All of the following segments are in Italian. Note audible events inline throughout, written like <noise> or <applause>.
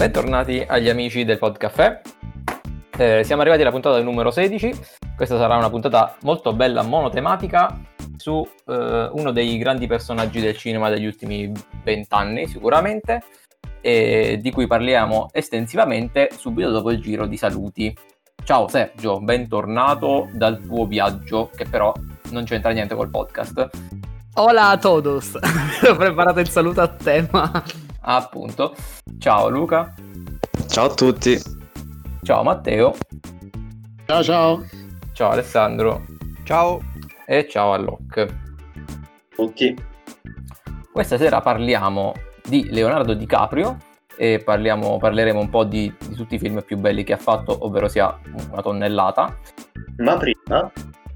bentornati agli amici del Podcaffè. Eh, siamo arrivati alla puntata numero 16. Questa sarà una puntata molto bella, monotematica, su eh, uno dei grandi personaggi del cinema degli ultimi vent'anni, sicuramente, e di cui parliamo estensivamente subito dopo il giro di saluti. Ciao Sergio, bentornato dal tuo viaggio, che però non c'entra niente col podcast. Hola a todos! <laughs> Ho preparato il saluto a tema. Appunto. Ciao Luca. Ciao a tutti. Ciao Matteo. Ciao ciao. Ciao Alessandro. Ciao. E ciao a Locke. Tutti. Questa sera parliamo di Leonardo DiCaprio e parliamo, parleremo un po' di, di, tutti i film più belli che ha fatto, ovvero sia una tonnellata. Ma prima...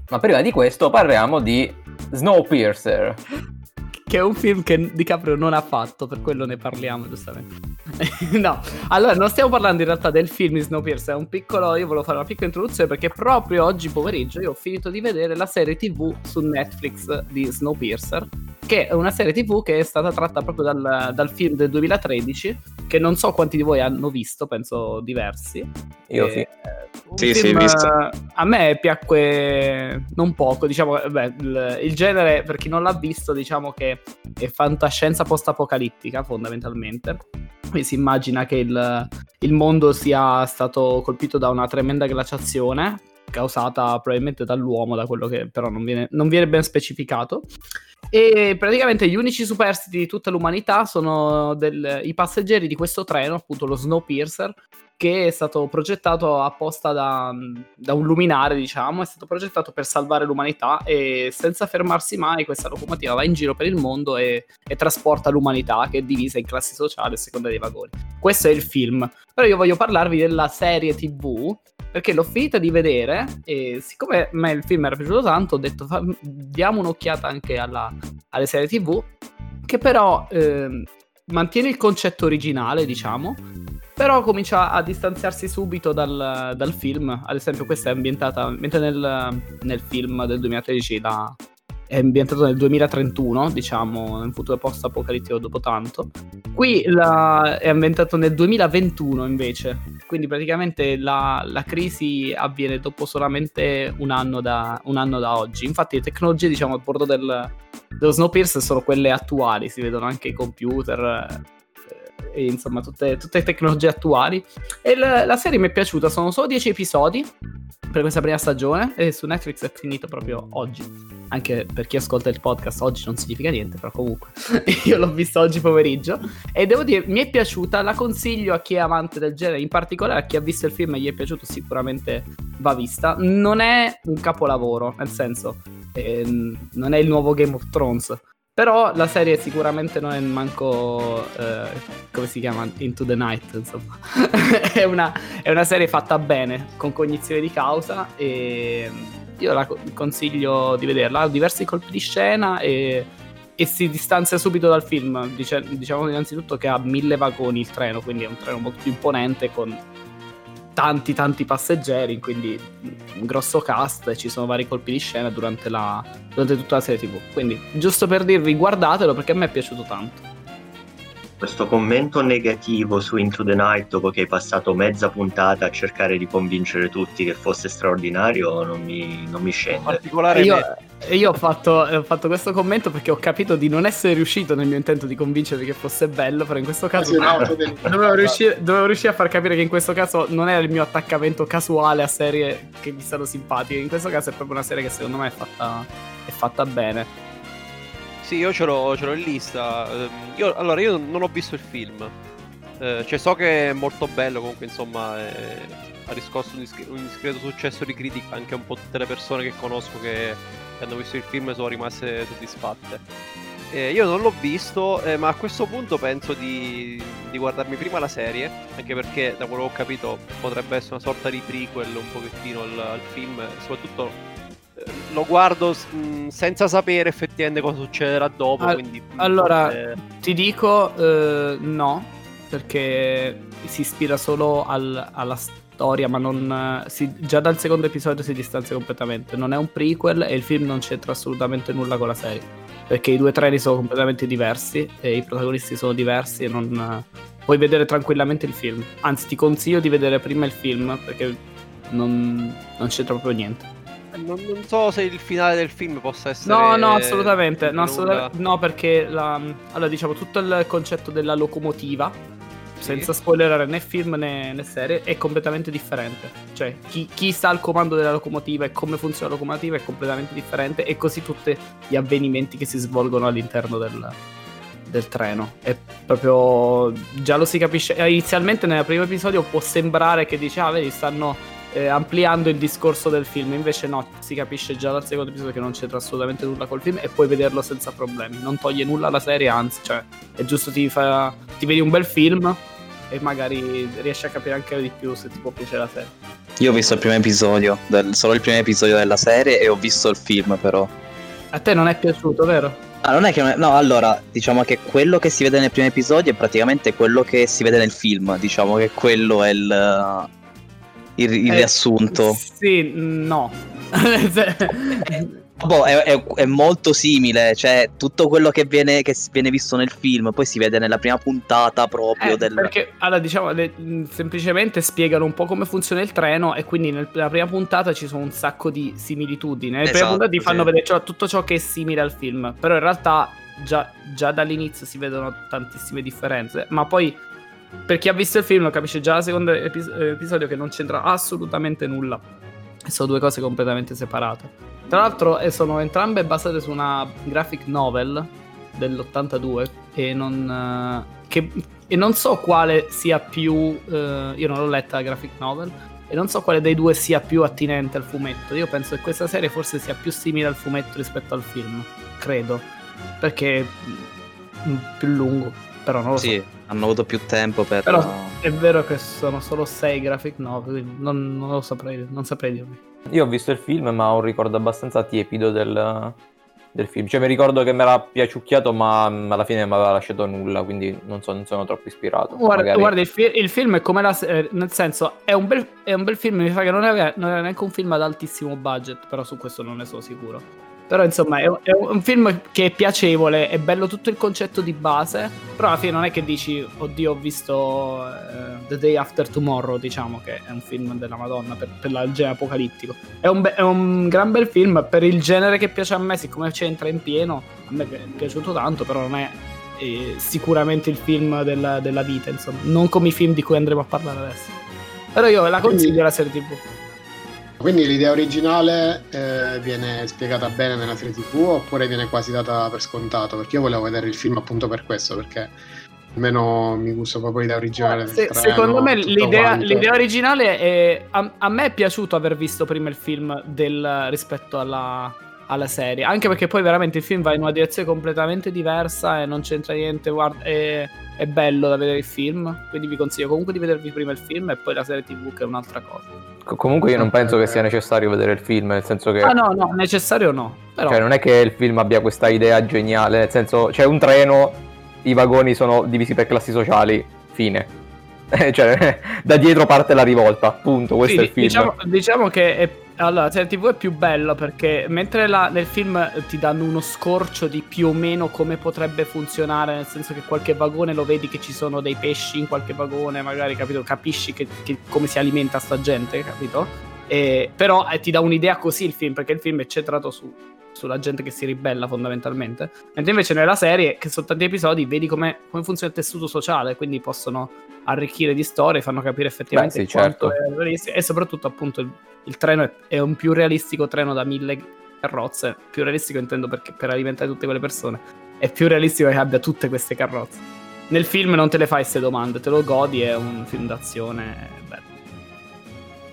Ma prima di questo parliamo di Snowpiercer <gasps> che è un film che DiCaprio non ha fatto, per quello ne parliamo giustamente. <laughs> no, allora non stiamo parlando in realtà del film di Snowpiercer, è un piccolo, io volevo fare una piccola introduzione perché proprio oggi pomeriggio io ho finito di vedere la serie TV su Netflix di Snowpiercer, che è una serie TV che è stata tratta proprio dal, dal film del 2013, che non so quanti di voi hanno visto, penso diversi. Io e, sì. Sì, film, sì, visto. A me piacque non poco, diciamo, beh, il, il, genere, per chi non l'ha visto, diciamo che è fantascienza post-apocalittica, fondamentalmente. E si immagina che il, il mondo sia stato colpito da una tremenda glaciazione, causata probabilmente dall'uomo, da quello che però non viene, non viene ben specificato. E praticamente gli unici superstiti di tutta l'umanità sono del, i passeggeri di questo treno, appunto lo Snowpiercer, che è stato progettato apposta da, da, un luminare, diciamo, è stato progettato per salvare l'umanità e senza fermarsi mai questa locomotiva va in giro per il mondo e, e trasporta l'umanità che è divisa in classi sociali a seconda dei vagoni. Questo è il film, però io voglio parlarvi della serie TV perché l'ho finita di vedere e siccome a me il film era piaciuto tanto ho detto diamo un'occhiata anche alla, alle serie TV che però eh, mantiene il concetto originale, diciamo, però comincia a distanziarsi subito dal, dal film. Ad esempio, questa è ambientata, mentre nel, nel film del 2013 la, è ambientato nel 2031, diciamo, in futuro post-apocalittico dopo tanto. Qui la, è ambientato nel 2021 invece, quindi praticamente la, la, crisi avviene dopo solamente un anno, da, un anno da oggi. Infatti le tecnologie, diciamo, a bordo del, dello Snowpiercer sono quelle attuali, si vedono anche i computer, e insomma tutte, tutte, le tecnologie attuali. E la, la serie mi è piaciuta, sono solo 10 episodi per questa prima stagione e su Netflix è finito proprio oggi. Anche per chi ascolta il podcast oggi non significa niente, però comunque <laughs> io l'ho visto oggi pomeriggio e devo dire mi è piaciuta, la consiglio a chi è amante del genere, in particolare a chi ha visto il film e gli è piaciuto sicuramente va vista. Non è un capolavoro, nel senso eh, non è il nuovo Game of Thrones, però la serie sicuramente non è manco. Eh, come si chiama? Into the Night, insomma. <laughs> è, una, è, una, serie fatta bene, con cognizione di causa. E io la consiglio di vederla. Ha diversi colpi di scena e, e si distanzia subito dal film. Dice, diciamo innanzitutto che ha mille vagoni il treno, quindi è un treno molto più imponente con tanti tanti passeggeri, quindi un grosso cast e ci sono vari colpi di scena durante, la, durante tutta la serie tv. Quindi giusto per dirvi guardatelo perché a me è piaciuto tanto questo commento negativo su Into the Night dopo che hai passato mezza puntata a cercare di convincere tutti che fosse straordinario non mi, non mi scende. particolare io, io ho, fatto, ho, fatto, questo commento perché ho capito di non essere riuscito nel mio intento di convincere che fosse bello, però in questo caso no, <laughs> dovevo, riuscire, dovevo, riuscire, a far capire che in questo caso non era il mio attaccamento casuale a serie che mi stanno simpatiche, in questo caso è proprio una serie che secondo me è fatta, è fatta bene. Sì, io ce l'ho, ce l'ho in lista. Ehm, io, allora, io non ho visto il film. Eh, cioè, so che è molto bello, comunque, insomma, è, ha riscosso un, discre- un, discreto successo di critica. Anche un po' tutte le persone che conosco che, che hanno visto il film sono rimaste soddisfatte. Eh, io non l'ho visto, eh, ma a questo punto penso di, di, guardarmi prima la serie, anche perché da quello che ho capito potrebbe essere una sorta di prequel un pochettino al, al film, soprattutto lo guardo mh, senza sapere effettivamente cosa succederà dopo. All- quindi, allora, forse... ti dico uh, no, perché si ispira solo al, alla storia, ma non, si, già dal secondo episodio si distanzia completamente. Non è un prequel e il film non c'entra assolutamente nulla con la serie. Perché i due treni sono completamente diversi e i protagonisti sono diversi e non, puoi vedere tranquillamente il film. Anzi, ti consiglio di vedere prima il film perché non, non c'entra proprio niente. Non, non so se il finale del film possa essere. No, no, assolutamente. No, assolutamente- no, perché la, allora, diciamo tutto il concetto della locomotiva, Sì. senza spoilerare né film né, né serie, è completamente differente. Cioè, chi, chi sta al comando della locomotiva e come funziona la locomotiva è completamente differente, e così tutti gli avvenimenti che si svolgono all'interno del, del treno. È proprio. Già lo si capisce. Inizialmente, nel primo episodio, può sembrare che dice, ah, vedi, stanno eh, ampliando il discorso del film. Invece, no, si capisce già dal secondo episodio che non c'entra assolutamente nulla col film e puoi vederlo senza problemi. Non toglie nulla alla serie, anzi, cioè, è giusto ti, fa, ti vedi un bel film e magari riesci a capire anche di più se ti può piacere la serie. Io ho visto il primo episodio, del- solo il primo episodio della serie e ho visto il film però. A te non è piaciuto, vero? Ah, non è che... non è- No, allora, diciamo che quello che si vede nel primo episodio è praticamente quello che si vede nel film. Diciamo che quello è il... il, il Eh, riassunto. Sì, no. <laughs> Boh, è, è- è molto simile, cioè tutto quello che viene, che viene visto nel film poi si vede nella prima puntata proprio Eh, del... Perché allora diciamo le- mh, semplicemente spiegano un po' come funziona il treno e quindi nel- nella prima puntata ci sono un sacco di similitudini. Nella prima Esatto, puntata ti fanno sì. vedere cioè, tutto ciò che è simile al film, però in realtà già, già dall'inizio si vedono tantissime differenze. Ma poi per chi ha visto il film lo capisce già al secondo epis- eh, episodio che non c'entra assolutamente nulla. Sono due cose completamente separate. Tra l'altro eh, sono entrambe basate su una graphic novel dell'82 e non, eh, che- e non so quale sia più... eh, io non l'ho letta la graphic novel e non so quale dei due sia più attinente al fumetto. Io penso che questa serie forse sia più simile al fumetto rispetto al film, credo, perché è mm, più lungo, però non lo so. Hanno avuto più tempo per... Però è vero che sono solo 6 graphic novel, quindi non, non lo saprei, non saprei dirvi. Io ho visto il film, ma ho un ricordo abbastanza tiepido del, del film. Cioè, mi ricordo che mi era piaciucchiato, ma mm, alla fine non mi aveva lasciato nulla, quindi non, so, non sono troppo ispirato. Guarda, Magari- guarda, il, fi- il film è come la serie, nel senso è un, bel, è un bel film, mi sa che non è neanche un film ad altissimo budget, però su questo non ne sono sicuro. Però insomma è, un- è un film che è piacevole, è bello tutto il concetto di base, però alla fine non è che dici, oddio ho visto eh, The Day After Tomorrow, diciamo che è un film della Madonna per, per il genere apocalittico. È un, be- è un gran bel film per il genere che piace a me, siccome c'entra in pieno, a me è piaciuto tanto, però non è eh, sicuramente il film della, della vita, insomma, non come i film di cui andremo a parlare adesso. Però io la consiglio la serie TV. Quindi l'idea originale eh, viene spiegata bene nella serie TV oppure viene quasi data per scontato? Perché io volevo vedere il film appunto per questo, perché almeno mi gusta proprio l'idea originale del Se- treno, secondo me l'idea, l'idea originale è. A, a me è piaciuto aver visto prima il film del, rispetto alla, alla serie. Anche perché poi veramente il film va in una direzione completamente diversa e non c'entra niente. Guarda, è, è bello da vedere il film. Quindi vi consiglio comunque di vedervi prima il film e poi la serie TV, che è un'altra cosa. Co- Comunque io non penso che sia necessario vedere il film, nel senso che... Ah, no, no, necessario no. Però. Cioè, non è che il film abbia questa idea geniale, nel senso, c'è un treno, i vagoni sono divisi per classi sociali, fine. <laughs> Cioè, <laughs> da dietro parte la rivolta, appunto, questo Sì, è il film. Diciamo, diciamo che è, allora, la serie TV è più bella perché mentre la- nel film eh, ti danno uno scorcio di più o meno come potrebbe funzionare, nel senso che qualche vagone lo vedi che ci sono dei pesci in qualche vagone, magari capito, capisci che, che- come si alimenta sta gente, capito? E- però eh, ti dà un'idea così il film, perché il film è centrato su- sulla gente che si ribella fondamentalmente. Mentre invece nella serie, che sono tanti episodi, vedi come, come funziona il tessuto sociale, quindi possono arricchire di storie, fanno capire effettivamente Beh, sì, quanto certo. è realistico. E soprattutto, appunto, il, il treno è, è un più realistico treno da mille carrozze. Più realistico intendo perché per alimentare tutte quelle persone. È più realistico che abbia tutte queste carrozze. Nel film non te le fai queste domande, te lo godi, è un film d'azione. bello.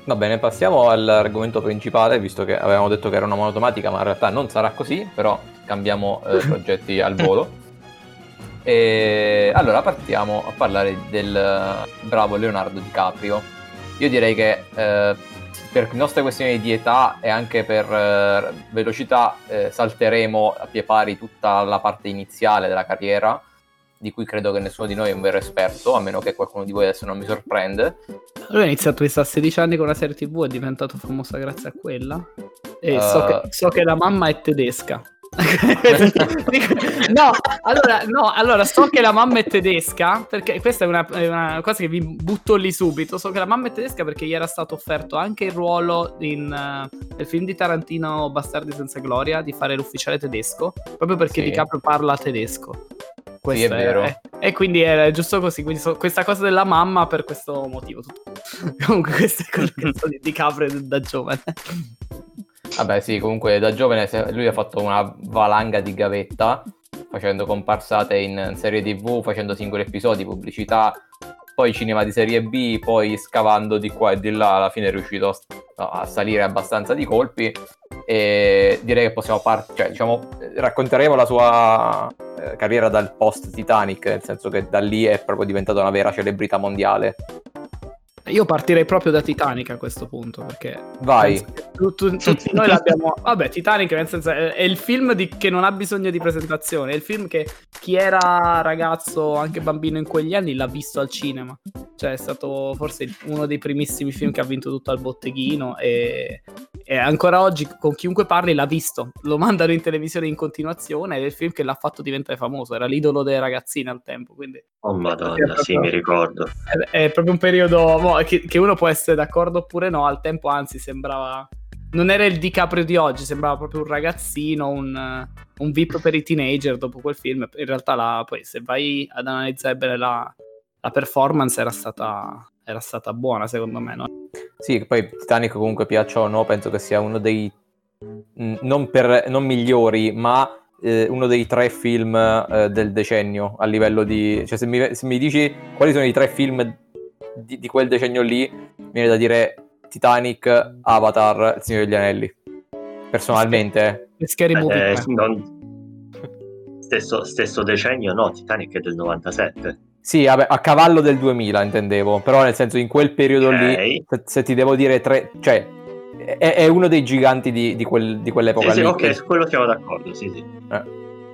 Va bene, passiamo all'argomento principale, visto che avevamo detto che era una monotomatica, ma in realtà non sarà così, però cambiamo eh, <laughs> progetti al volo. E allora partiamo a parlare del bravo Leonardo DiCaprio. Io direi che eh, per nostre questioni di età e anche per eh, velocità eh, salteremo a pie pari tutta la parte iniziale della carriera, di cui credo che nessuno di noi è un vero esperto, a meno che qualcuno di voi adesso non mi sorprende. Lui ha iniziato a 16 anni con una serie TV, è diventato famosa grazie a quella. E so, Eh. che, so che la mamma è tedesca. <laughs> no, allora, no, allora so che la mamma è tedesca, perché questa è una, è una, cosa che vi butto lì subito. So che la mamma è tedesca perché gli era stato offerto anche il ruolo in, uh, nel film di Tarantino Bastardi senza gloria di fare l'ufficiale tedesco, proprio perché Sì. DiCaprio parla tedesco. Sì, è vero. e quindi era giusto così. Quindi so- questa cosa della mamma per questo motivo. <laughs> Comunque, questo è quello che so di DiCaprio da giovane. Vabbè, sì, comunque da giovane lui ha fatto una valanga di gavetta, facendo comparsate in serie TV, facendo singoli episodi, pubblicità, poi cinema di serie B, poi scavando di qua e di là, alla fine è riuscito a, salire abbastanza di colpi. E direi che possiamo partire, cioè, diciamo, racconteremo la sua eh, carriera dal post Titanic, nel senso che da lì è proprio diventata una vera celebrità mondiale. Io partirei proprio da Titanic a questo punto perché Vai. tu- tu- tutti <laughs> noi l'abbiamo. Vabbè, Titanic nel senso è, è il film di- che non ha bisogno di presentazione. È il film che chi era ragazzo, anche bambino in quegli anni, l'ha visto al cinema. Cioè, è stato forse uno dei primissimi film che ha vinto tutto al botteghino. E, e ancora oggi, con chiunque parli, l'ha visto. Lo mandano in televisione in continuazione. Ed è il film che l'ha fatto diventare famoso. Era l'idolo delle ragazzine al tempo. Quindi Oh madonna, sì, mi ricordo. è, è proprio un periodo mo, che, che uno può essere d'accordo oppure no. Al tempo, anzi, sembrava. Non era il DiCaprio di oggi, sembrava proprio un ragazzino, un, un VIP per i teenager dopo quel film. In realtà, la- poi, se vai ad analizzare bene la, la performance, era stata, era stata buona, secondo me. No? Sì, poi Titanic comunque piaccia o no, penso che sia uno dei non, per, non migliori, ma eh, uno dei tre film eh, del decennio a livello di... Cioè se mi, se mi dici quali sono i tre film di, di quel decennio lì, mi viene da dire Titanic, Avatar, Il Signore degli Anelli. Personalmente, eh. E Scary Movie. Eh, tre. non- stesso, stesso decennio, no, Titanic è del 97. Sì, vabbè, a cavallo del 2000 intendevo, però nel senso in quel periodo lì, Ok. se, se ti devo dire tre, cioè è, è uno dei giganti di, di quel- di quell'epoca Sì, sì, lì. ok, su quello siamo d'accordo, sì, sì.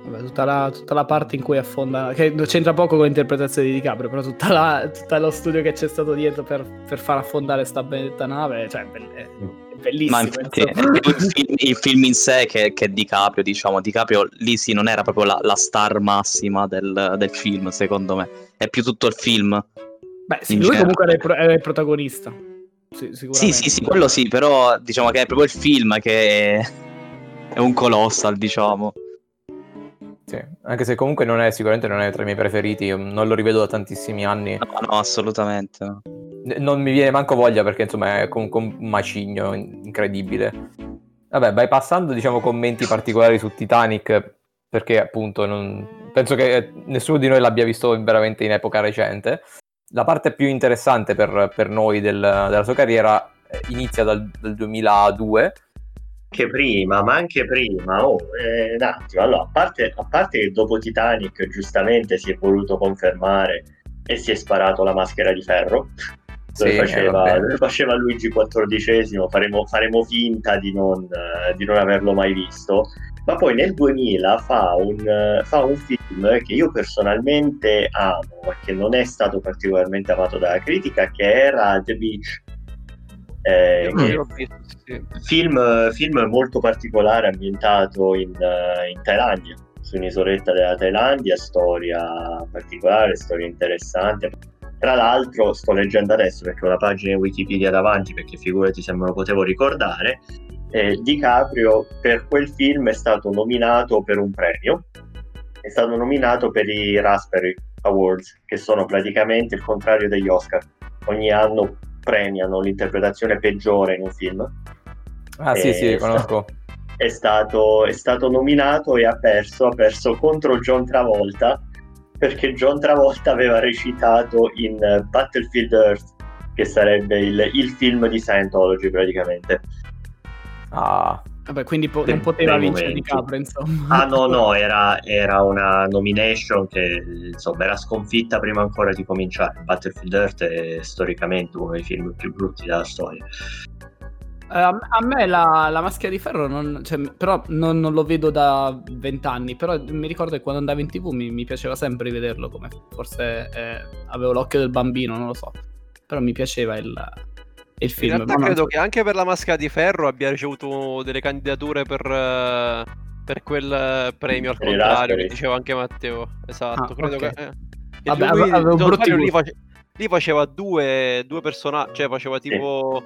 Vabbè, tutta, la, tutta la parte in cui affonda, che c'entra poco con l'interpretazione di DiCaprio, però tutta la- tutto lo studio che c'è stato dietro per, per far affondare sta benedetta nave, cioè è, è bellissimo. Ma infatti è il film, il film in sé che, che DiCaprio, diciamo. DiCaprio lì sì non era proprio la, la star massima del, del film, secondo me. È più tutto il film. Beh, sì, lui genere. comunque era il, pro- era il protagonista. Sì, Sì, sì, sì, quello sì, però diciamo che è proprio il film che è, è un colossal, diciamo. Sì, anche se comunque non è, sicuramente non è tra i miei preferiti, io non lo rivedo da tantissimi anni. No, no, assolutamente. Non mi viene manco voglia perché insomma è comunque un macigno in- incredibile. Vabbè, bypassando diciamo commenti particolari su Titanic, perché appunto non- penso che nessuno di noi l'abbia visto veramente in epoca recente. La parte più interessante per, per noi del- della sua carriera eh, inizia dal, dal 2002. Anche prima, ma anche prima, oh, eh, un attimo, allora, a parte, a parte che dopo Titanic giustamente si è voluto confermare e si è sparato la maschera di ferro, dove Sì, eh, faceva, dove faceva Luigi XIV, faremo, faremo finta di non, di non averlo mai visto, ma poi nel 2000 fa un, fa un film che io personalmente amo, ma che non è stato particolarmente amato dalla critica, che era The Beach. Eh, sì. film, film molto particolare ambientato in, eh, in Thailandia, su un'isoletta della Thailandia, storia particolare, storia interessante. Tra l'altro, sto leggendo adesso perché ho la pagina Wikipedia davanti, perché figurati se me lo potevo ricordare. eh, DiCaprio per quel film è stato nominato per un premio, è stato nominato per i Raspberry Awards, che sono praticamente il contrario degli Oscar. Ogni anno premiano l'interpretazione peggiore in un film Ah sì, sì, conosco. è stato, è stato nominato e ha perso, ha perso contro John Travolta perché John Travolta aveva recitato in eh, Battlefield Earth che sarebbe il, il film di Scientology praticamente. Ah, Vabbè, quindi po- non poteva vincere momenti. DiCaprio, insomma. Ah no no, era, era una nomination che insomma era sconfitta prima ancora di cominciare. Battlefield Earth è storicamente uno dei film più brutti della storia. Eh, a, me la, la maschera di ferro non, cioè, però non, non lo vedo da vent'anni, però mi ricordo che quando andavo in tv mi, mi piaceva sempre rivederlo come forse eh, avevo l'occhio del bambino, non lo so, però mi piaceva il, il In film. realtà ma non- credo che anche per la maschera di ferro abbia ricevuto delle candidature per, eh, per quel eh, premio al Per contrario che diceva anche Matteo. Esatto, Ah, credo ok. che... eh, Vabbè, lui, ave- avevo non brutti lì, face- lì faceva due, due personaggi, cioè faceva tipo...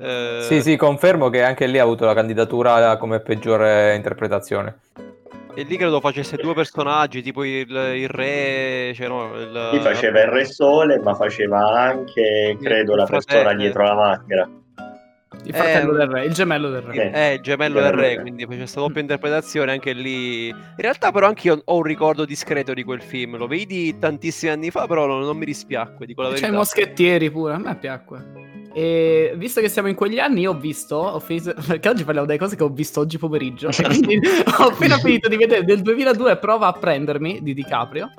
eh, Sì, sì, confermo che anche lì ha avuto la candidatura come peggiore interpretazione. E lì credo facesse due personaggi, tipo il, il re, cioè no, il... Faceva il Re Sole, ma faceva anche, credo, la fratello. persona dietro la maschera. Il fratello Eh, del re, il gemello del re. Eh, il gemello del re, quindi faceva questa doppia interpretazione anche lì. In realtà, però, anche io ho un ricordo discreto di quel film. Lo vedi tantissimi anni fa, però non, non mi dispiacque, dico la C'è verità. i moschettieri pure, a me piacque. E visto che siamo in quegli anni, ho visto, ho finito, <laughs> perché oggi parliamo delle cose che ho visto oggi pomeriggio. <laughs> quindi ho appena finito di vedere del 2002 Prova a prendermi di DiCaprio.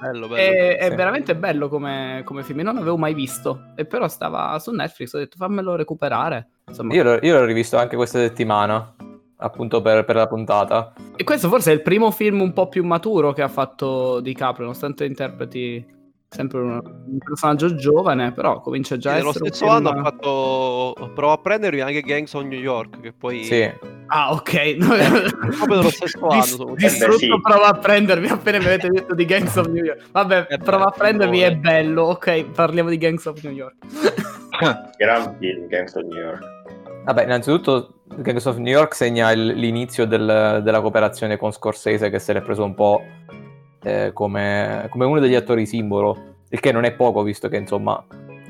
Bello, bello. E- è sì. veramente bello come, come film. Non l'avevo mai visto, e però stava su Netflix. Ho detto fammelo recuperare. Insomma, Io l'ho, io l'ho rivisto anche questa settimana, appunto per, per la puntata. E questo forse è il primo film un po' più maturo che ha fatto DiCaprio, nonostante interpreti sempre un, un personaggio giovane, però comincia già Sì, a nello essere un stesso film- anno ha fatto Prova a prendermi anche Gangs of New York, che poi Sì, Ah, ok. <laughs> proprio nello stesso anno. Dis- distrutto Eh sì. prova a prendermi appena mi avete detto di Gangs of New York. Vabbè, Eh prova a prendermi è bello. Ok, parliamo di Gangs of New York. <laughs> Gran film, Gangs of New York. Vabbè, innanzitutto Gangs of New York segna il- l'inizio del- della cooperazione con Scorsese che se l'è preso un po' eh, come, come uno degli attori simbolo, il che non è poco visto che insomma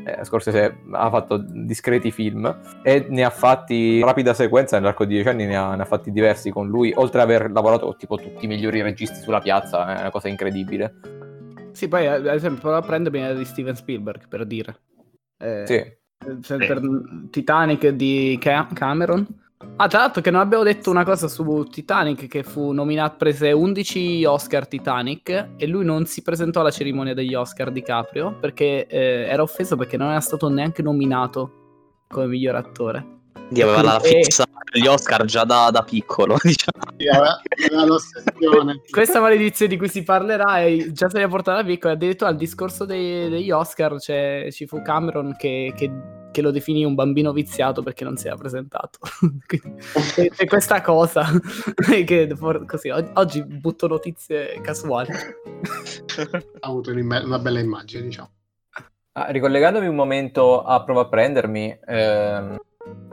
eh, Scorsese ha fatto discreti film e ne ha fatti rapida sequenza nell'arco di dieci anni ne ha, ne ha fatti diversi con lui, oltre ad aver lavorato con tipo tutti i migliori registi sulla piazza, è una cosa incredibile. Sì, poi ad esempio prendermi è di Steven Spielberg, per dire. Eh, Sì. Se- per Titanic di Ca- Cameron. Ah, tra l'altro che non abbiamo detto una cosa su Titanic che fu nominato, prese 11 Oscar Titanic e lui non si presentò alla cerimonia degli Oscar di Caprio perché eh, era offeso perché non era stato neanche nominato come miglior attore. Dio aveva la fissa per gli Oscar già da, da piccolo, <laughs> diciamo. L'ossessione. <laughs> Questa maledizione di cui si parlerà è già se è portata piccola. Addirittura al discorso dei- degli Oscar c'è- ci fu Cameron che, che- che lo definì un bambino viziato perché non si era presentato. <laughs> Quindi c'è, questa cosa che for- così og- oggi butto notizie casuali. Ha avuto una bella immagine, diciamo. Ah, ricollegandomi un momento a Prova a prendermi, ehm,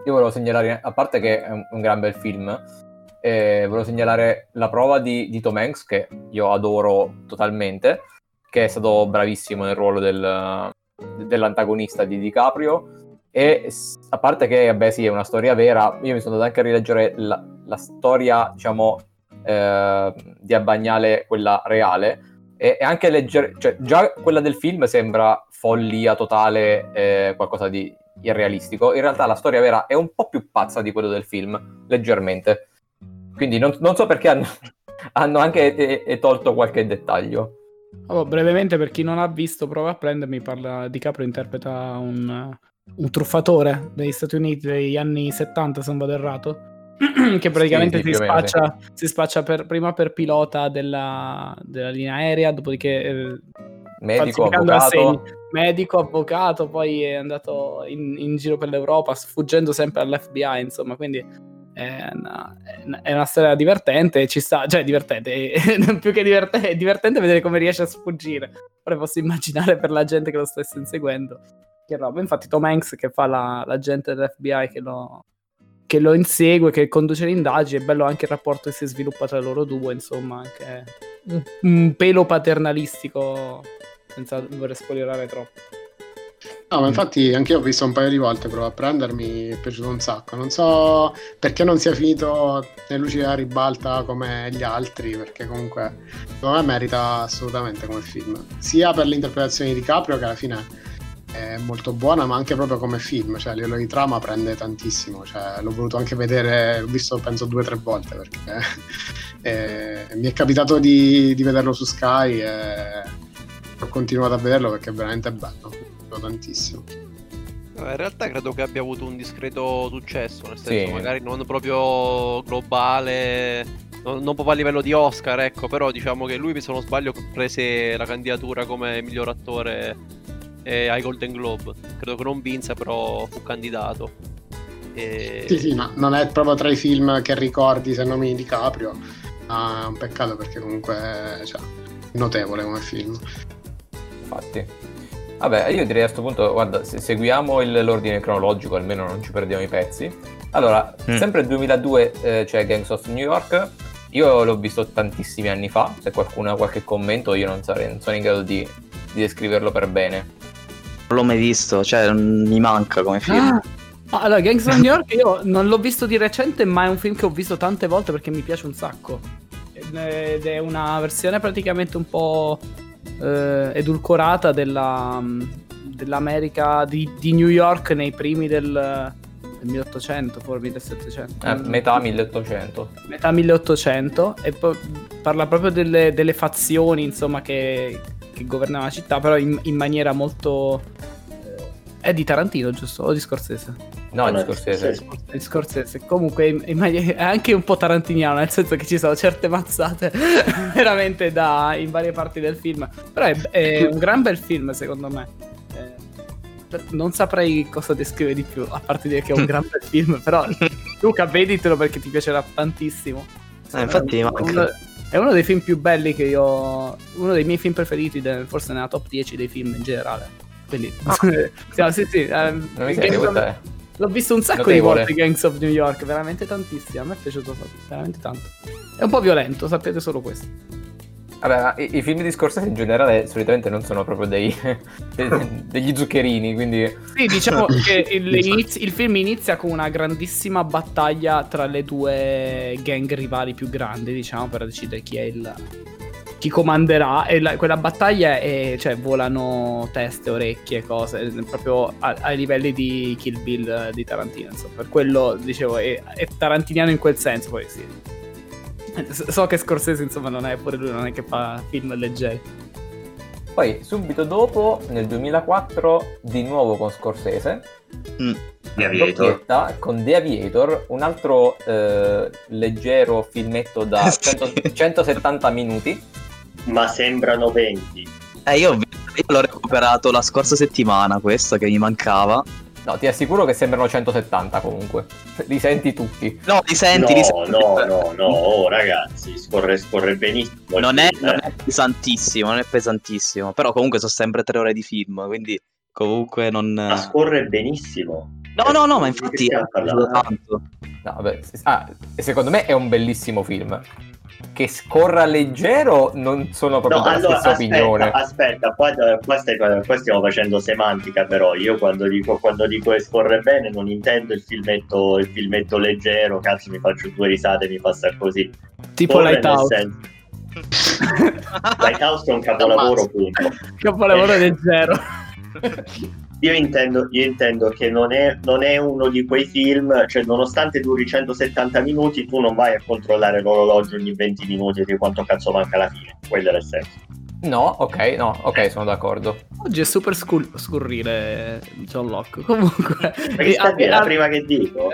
io volevo segnalare, a parte che è un, gran bel film, eh, volevo segnalare la prova di, di Tom Hanks, che io adoro totalmente, che è stato bravissimo nel ruolo del- dell'antagonista di DiCaprio. E a parte che, vabbè, sì, è una storia vera, io mi sono andato anche a rileggere la, la storia, diciamo, eh, di Abbagnale, quella reale, e, e anche leggere, cioè già quella del film sembra follia totale, eh, qualcosa di irrealistico. In realtà la storia vera è un po' più pazza di quello del film, leggermente. Quindi non, non so perché hanno, <laughs> hanno anche eh, eh, tolto qualche dettaglio. Oh, brevemente, per chi non ha visto, prova a prendermi. Parla di Caprio, interpreta un, un truffatore degli Stati Uniti degli anni 70, se non vado errato. <clears throat> che praticamente sì, si, o meno, spaccia, si spaccia per- prima per pilota della, della linea aerea, dopodiché eh, Medico, avvocato. medico, avvocato, poi è andato in, in giro per l'Europa, sfuggendo sempre all'FBI, insomma, quindi è una, è una- storia divertente, ci sta, cioè divertente, è- <laughs> più che divertente, è divertente vedere come riesce a sfuggire. Ora posso immaginare per la gente che lo stesse inseguendo. Che roba. Infatti Tom Hanks che fa la- l'agente dell'FBI che lo, che lo insegue, che conduce le indagini, è bello anche il rapporto che si sviluppa tra loro due, insomma, anche un, un pelo paternalistico, senza voler spoilerare troppo. No, ma infatti anche io ho visto un paio di volte, provo a prendermi, mi è piaciuto un sacco. Non so perché non sia finito nelle luci della ribalta come gli altri, perché comunque secondo me merita assolutamente come film. Sia per l'interpretazione di Caprio, che alla fine è molto buona, ma anche proprio come film. Cioè, a livello di trama prende tantissimo. Cioè, l'ho voluto anche vedere, l'ho visto penso due o tre volte, perché <laughs> eh, mi è capitato di, di vederlo su Sky e ho continuato a vederlo perché è veramente bello. Piaciuto tantissimo. Eh, In realtà credo che abbia avuto un discreto successo, nel senso Sì. magari non proprio globale, non, non proprio a livello di Oscar, ecco, però diciamo che lui, se non sbaglio, prese la candidatura come miglior attore eh, ai Golden Globe. Credo che non vinse, però fu candidato. E... Sì, sì, ma non è proprio tra i film che ricordi se nomini DiCaprio. Ma è un peccato perché comunque cioè, è notevole come film. Infatti. Vabbè, io direi a questo punto, guarda, se seguiamo il- l'ordine cronologico, almeno non ci perdiamo i pezzi. Allora, Mm. sempre nel 2002 eh, c'è Gangs of New York. Io l'ho visto tantissimi anni fa. Se qualcuno ha qualche commento, io non, sarei, non sono in grado di, di descriverlo per bene. Non l'ho mai visto, cioè mm, mi manca come film. Ah, allora, Gangs of New York io <laughs> non l'ho visto di recente, ma è un film che ho visto tante volte perché mi piace un sacco. Ed è una versione praticamente un po' eh, edulcorata della, dell'America di, di New York nei primi del, del 1800, forse 1700. Eh, metà 1800. metà 1800 e poi parla proprio delle, delle fazioni insomma che, che governavano la città però in, in maniera molto eh, è di Tarantino giusto? o di Scorsese? No, No, il Scorsese. sì, Scorsese comunque è anche un po' tarantiniano nel senso che ci sono certe mazzate <laughs> veramente da in varie parti del film però è, è un gran bel film secondo me Eh, non saprei cosa descrivere di più a parte dire che è un gran bel film però <laughs> Luca veditelo perché ti piacerà tantissimo Eh, infatti manca. uno- è uno dei film più belli che io. Uno dei miei film preferiti, de- forse nella top 10 dei film in generale. Quindi, <laughs> sì, sì, sì. ehm, mi senti, Gangs of- L'ho visto un sacco Notevole. di volte Gangs of New York, veramente tantissimo. A me è piaciuto veramente tanto. È un po' violento, sapete solo questo. Vabbè, i, i film di Scorsese in generale solitamente non sono proprio dei, <laughs> de- degli zuccherini, quindi... Sì, diciamo <laughs> che il, inizi- il film inizia con una grandissima battaglia tra le due gang rivali più grandi, diciamo, per decidere chi è il. chi comanderà. E la- quella battaglia è. cioè, volano teste, orecchie, cose. Proprio a- ai livelli di Kill Bill di Tarantino. Insomma, per quello dicevo, è, è tarantiniano in quel senso, poi sì. So che Scorsese, insomma, non è pure lui, non è che fa film leggeri. Poi subito dopo, nel 2004, di nuovo con Scorsese, Mm. The Aviator. con The Aviator, un altro eh, leggero filmetto da <laughs> Sì. 100 170 minuti. Ma sembrano 20. Eh, io, io l'ho recuperato la scorsa settimana, questo che mi mancava. No, ti assicuro che sembrano 170 comunque. Li senti tutti. No, li senti, li no, senti. no, no, no, oh ragazzi, scorre, scorre benissimo. Non è, film, non eh. è pesantissimo, non è pesantissimo. Però comunque sono sempre tre ore di film, quindi comunque non... Ma scorre benissimo. No, no, no, ma infatti è stiamo piaciuto parlando? tanto. No, vabbè. Ah, secondo me è un bellissimo film. Che scorra leggero non sono proprio No, allora stessa aspetta, opinione. aspetta, qua, qua stai- qua stiamo facendo semantica, però io quando dico, quando dico che scorre bene non intendo il filmetto, il filmetto leggero, cazzo mi faccio due risate e mi passa così. Tipo Scorre nel Lighthouse. senso- Lighthouse è un <laughs> capolavoro, punto. Capolavoro Eh. leggero. <laughs> Io intendo, io intendo che non è, non è uno di quei film, cioè nonostante duri 170 minuti, tu non vai a controllare l'orologio ogni 20 minuti di quanto cazzo manca alla fine. Quello era il senso. No, ok, no, ok, sono d'accordo. Oggi è super scur- scurrile John Locke. <laughs> Comunque, Perché sta Eh, bene, la prima che dico. <laughs>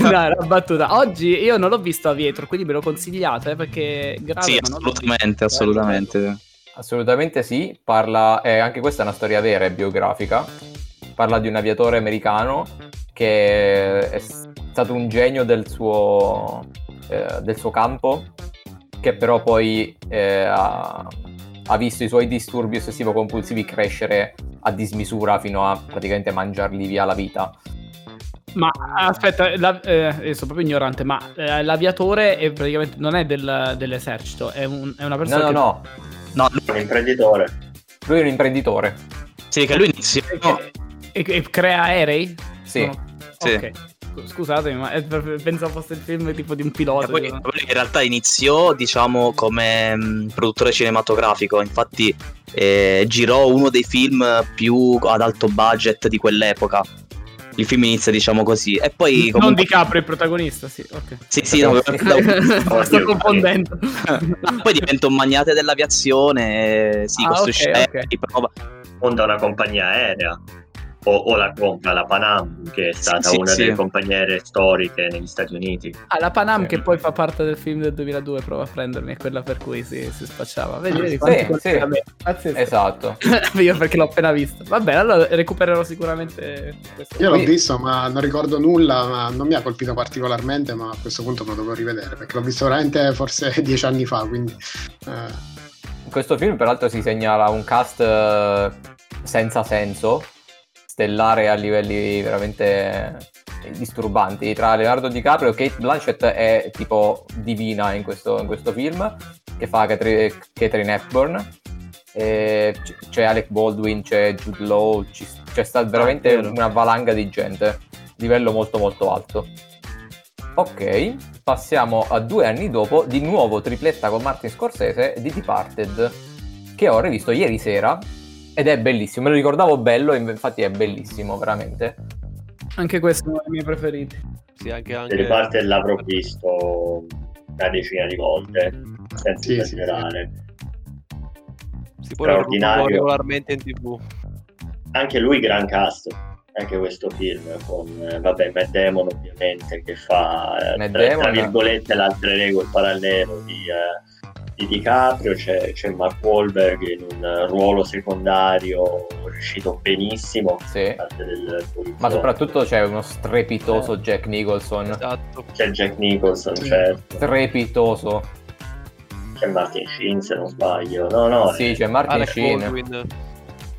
no, era battuta. Oggi io non l'ho visto a Vietro, quindi me lo consigliate eh, perché grave, Sì, non l'ho assolutamente, assolutamente. Assolutamente sì, parla, eh, anche questa è una storia vera e biografica, parla di un aviatore americano che è stato un genio del suo, eh, del suo campo, che però poi eh, ha, ha visto i suoi disturbi ossessivo-compulsivi crescere a dismisura fino a praticamente mangiargli via la vita. Ma aspetta, la- eh, sono proprio ignorante, ma eh, l'aviatore è praticamente non è del- dell'esercito, è, un- è una No, persona no, che... no, No, lui- Un imprenditore. lui è un imprenditore. sì, che lui iniziò... che- e, e crea aerei? Sì. Sono- Sì. Ok. Scusatemi, ma è per- pensavo fosse il film tipo di un pilota. Poi, poi in realtà iniziò, diciamo, come mh, produttore cinematografico. Infatti, eh, girò uno dei film più ad alto budget di quell'epoca. Il film inizia, diciamo così. E poi. Non comunque- di Capri il protagonista, sì, ok. Sì, sì, no, <laughs> Sto <laughs> confondendo. poi diventa un magnate dell'aviazione. Si Ah, costruisce ok, ok. aerei, prova- Fonda una compagnia aerea. O, o la compra la Panam, che è stata sì, una sì. delle compagniere storiche negli Stati Uniti. Ah, la Panam Sì. che poi fa parte del film del 2002, prova a prendermi, è quella per cui si, si spacciava. Vedi, vedi Sì, sì. Pazzesco. Esatto. <laughs> Io perché l'ho appena visto. Va bene, allora recupererò sicuramente questo. Io l'ho Qui- visto, ma non ricordo nulla, ma non mi ha colpito particolarmente, ma a questo punto me lo devo rivedere, perché l'ho visto veramente forse <laughs> dieci anni fa, quindi... eh, In questo film, peraltro, si segnala un cast eh, senza senso, stellare a livelli veramente disturbanti. Tra Leonardo DiCaprio e Kate Blanchett è tipo divina in questo, in questo film, che fa Catherine, Hepburn. E c'è Alec Baldwin, c'è Jude Law, ci- c'è stata veramente vero. una valanga di gente, livello molto molto alto. Ok, passiamo a due anni dopo, di nuovo tripletta con Martin Scorsese di Departed, che ho rivisto ieri sera ed è bellissimo, me lo ricordavo bello e infatti è bellissimo, veramente. Anche questo è uno dei miei preferiti. Sì, anche, anche... parte l'avrò visto una decina di volte, senza Sì, sì, esagerare. si può regolarmente in tv. Anche lui gran cast, anche questo film, con vabbè, Matt Damon ovviamente, che fa, eh, Matt tra, Damon. tra virgolette, l'altre regole parallelo di, eh, di DiCaprio, c'è, c'è Mark Wahlberg in un eh, ruolo secondario riuscito benissimo, Sì. Ma soprattutto c'è uno strepitoso Jack Nicholson. Esatto. C'è Jack Nicholson, certo. Strepitoso. C'è Martin Sheen, se non sbaglio. No, no, Sì, eh, c'è Martin Alec Sheen. Baldwin.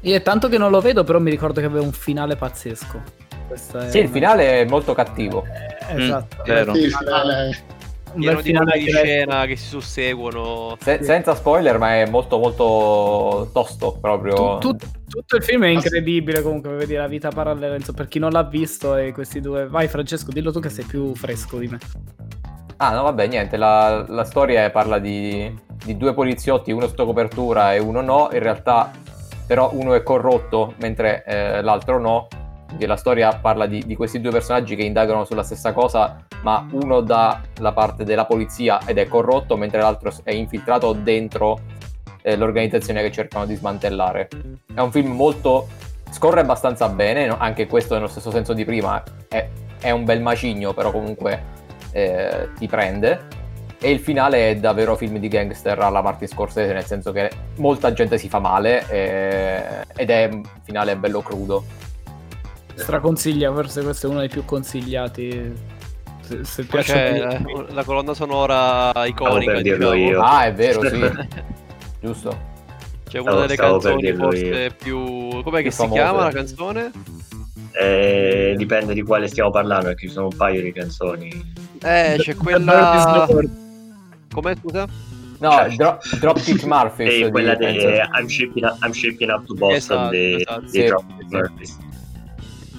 Io è tanto che non lo vedo, però mi ricordo che aveva un finale pazzesco. Questa è Sì, il finale è molto cattivo. Eh, Esatto. vero. sì, il finale... Un Pieno di colpi di scena che si susseguono. Se- senza spoiler, ma è molto molto tosto proprio. Tu- tu- tutto il film è incredibile comunque, vedi la vita parallela, insomma, per chi non l'ha visto e questi due... Vai Francesco, dillo tu che sei più fresco di me. Ah, no, vabbè, niente. La, la storia parla di, di due poliziotti, uno sotto copertura e uno no. In realtà, però, uno è corrotto mentre eh, l'altro no. Quindi la storia parla di, di questi due personaggi che indagano sulla stessa cosa, ma uno dalla parte della polizia ed è corrotto, mentre l'altro è infiltrato dentro eh, l'organizzazione che cercano di smantellare. È un film molto. scorre abbastanza bene, no? anche questo nello stesso senso di prima. È, è un bel macigno, però comunque eh, ti prende. E il finale è davvero film di gangster alla Martin Scorsese, nel senso che molta gente si fa male eh, ed è un finale bello crudo. Straconsiglia, forse questo è uno dei più consigliati. Se, se piacciono c'è la colonna sonora iconica, per dirlo diciamo. io. Ah, è vero, sì, <laughs> giusto. C'è una delle canzoni dirlo forse io. più... Com'è che Più si famose. chiama la canzone? Eh, dipende di quale stiamo parlando, perché ci sono un paio di canzoni. Eh, c'è quella... Com'è, scusa? No, Dro- Dropkick Murphys. E di- quella di. I'm shipping, up, I'm shipping up to Boston Esatto, dei, esatto. dei Sì. Dropkick Murphys.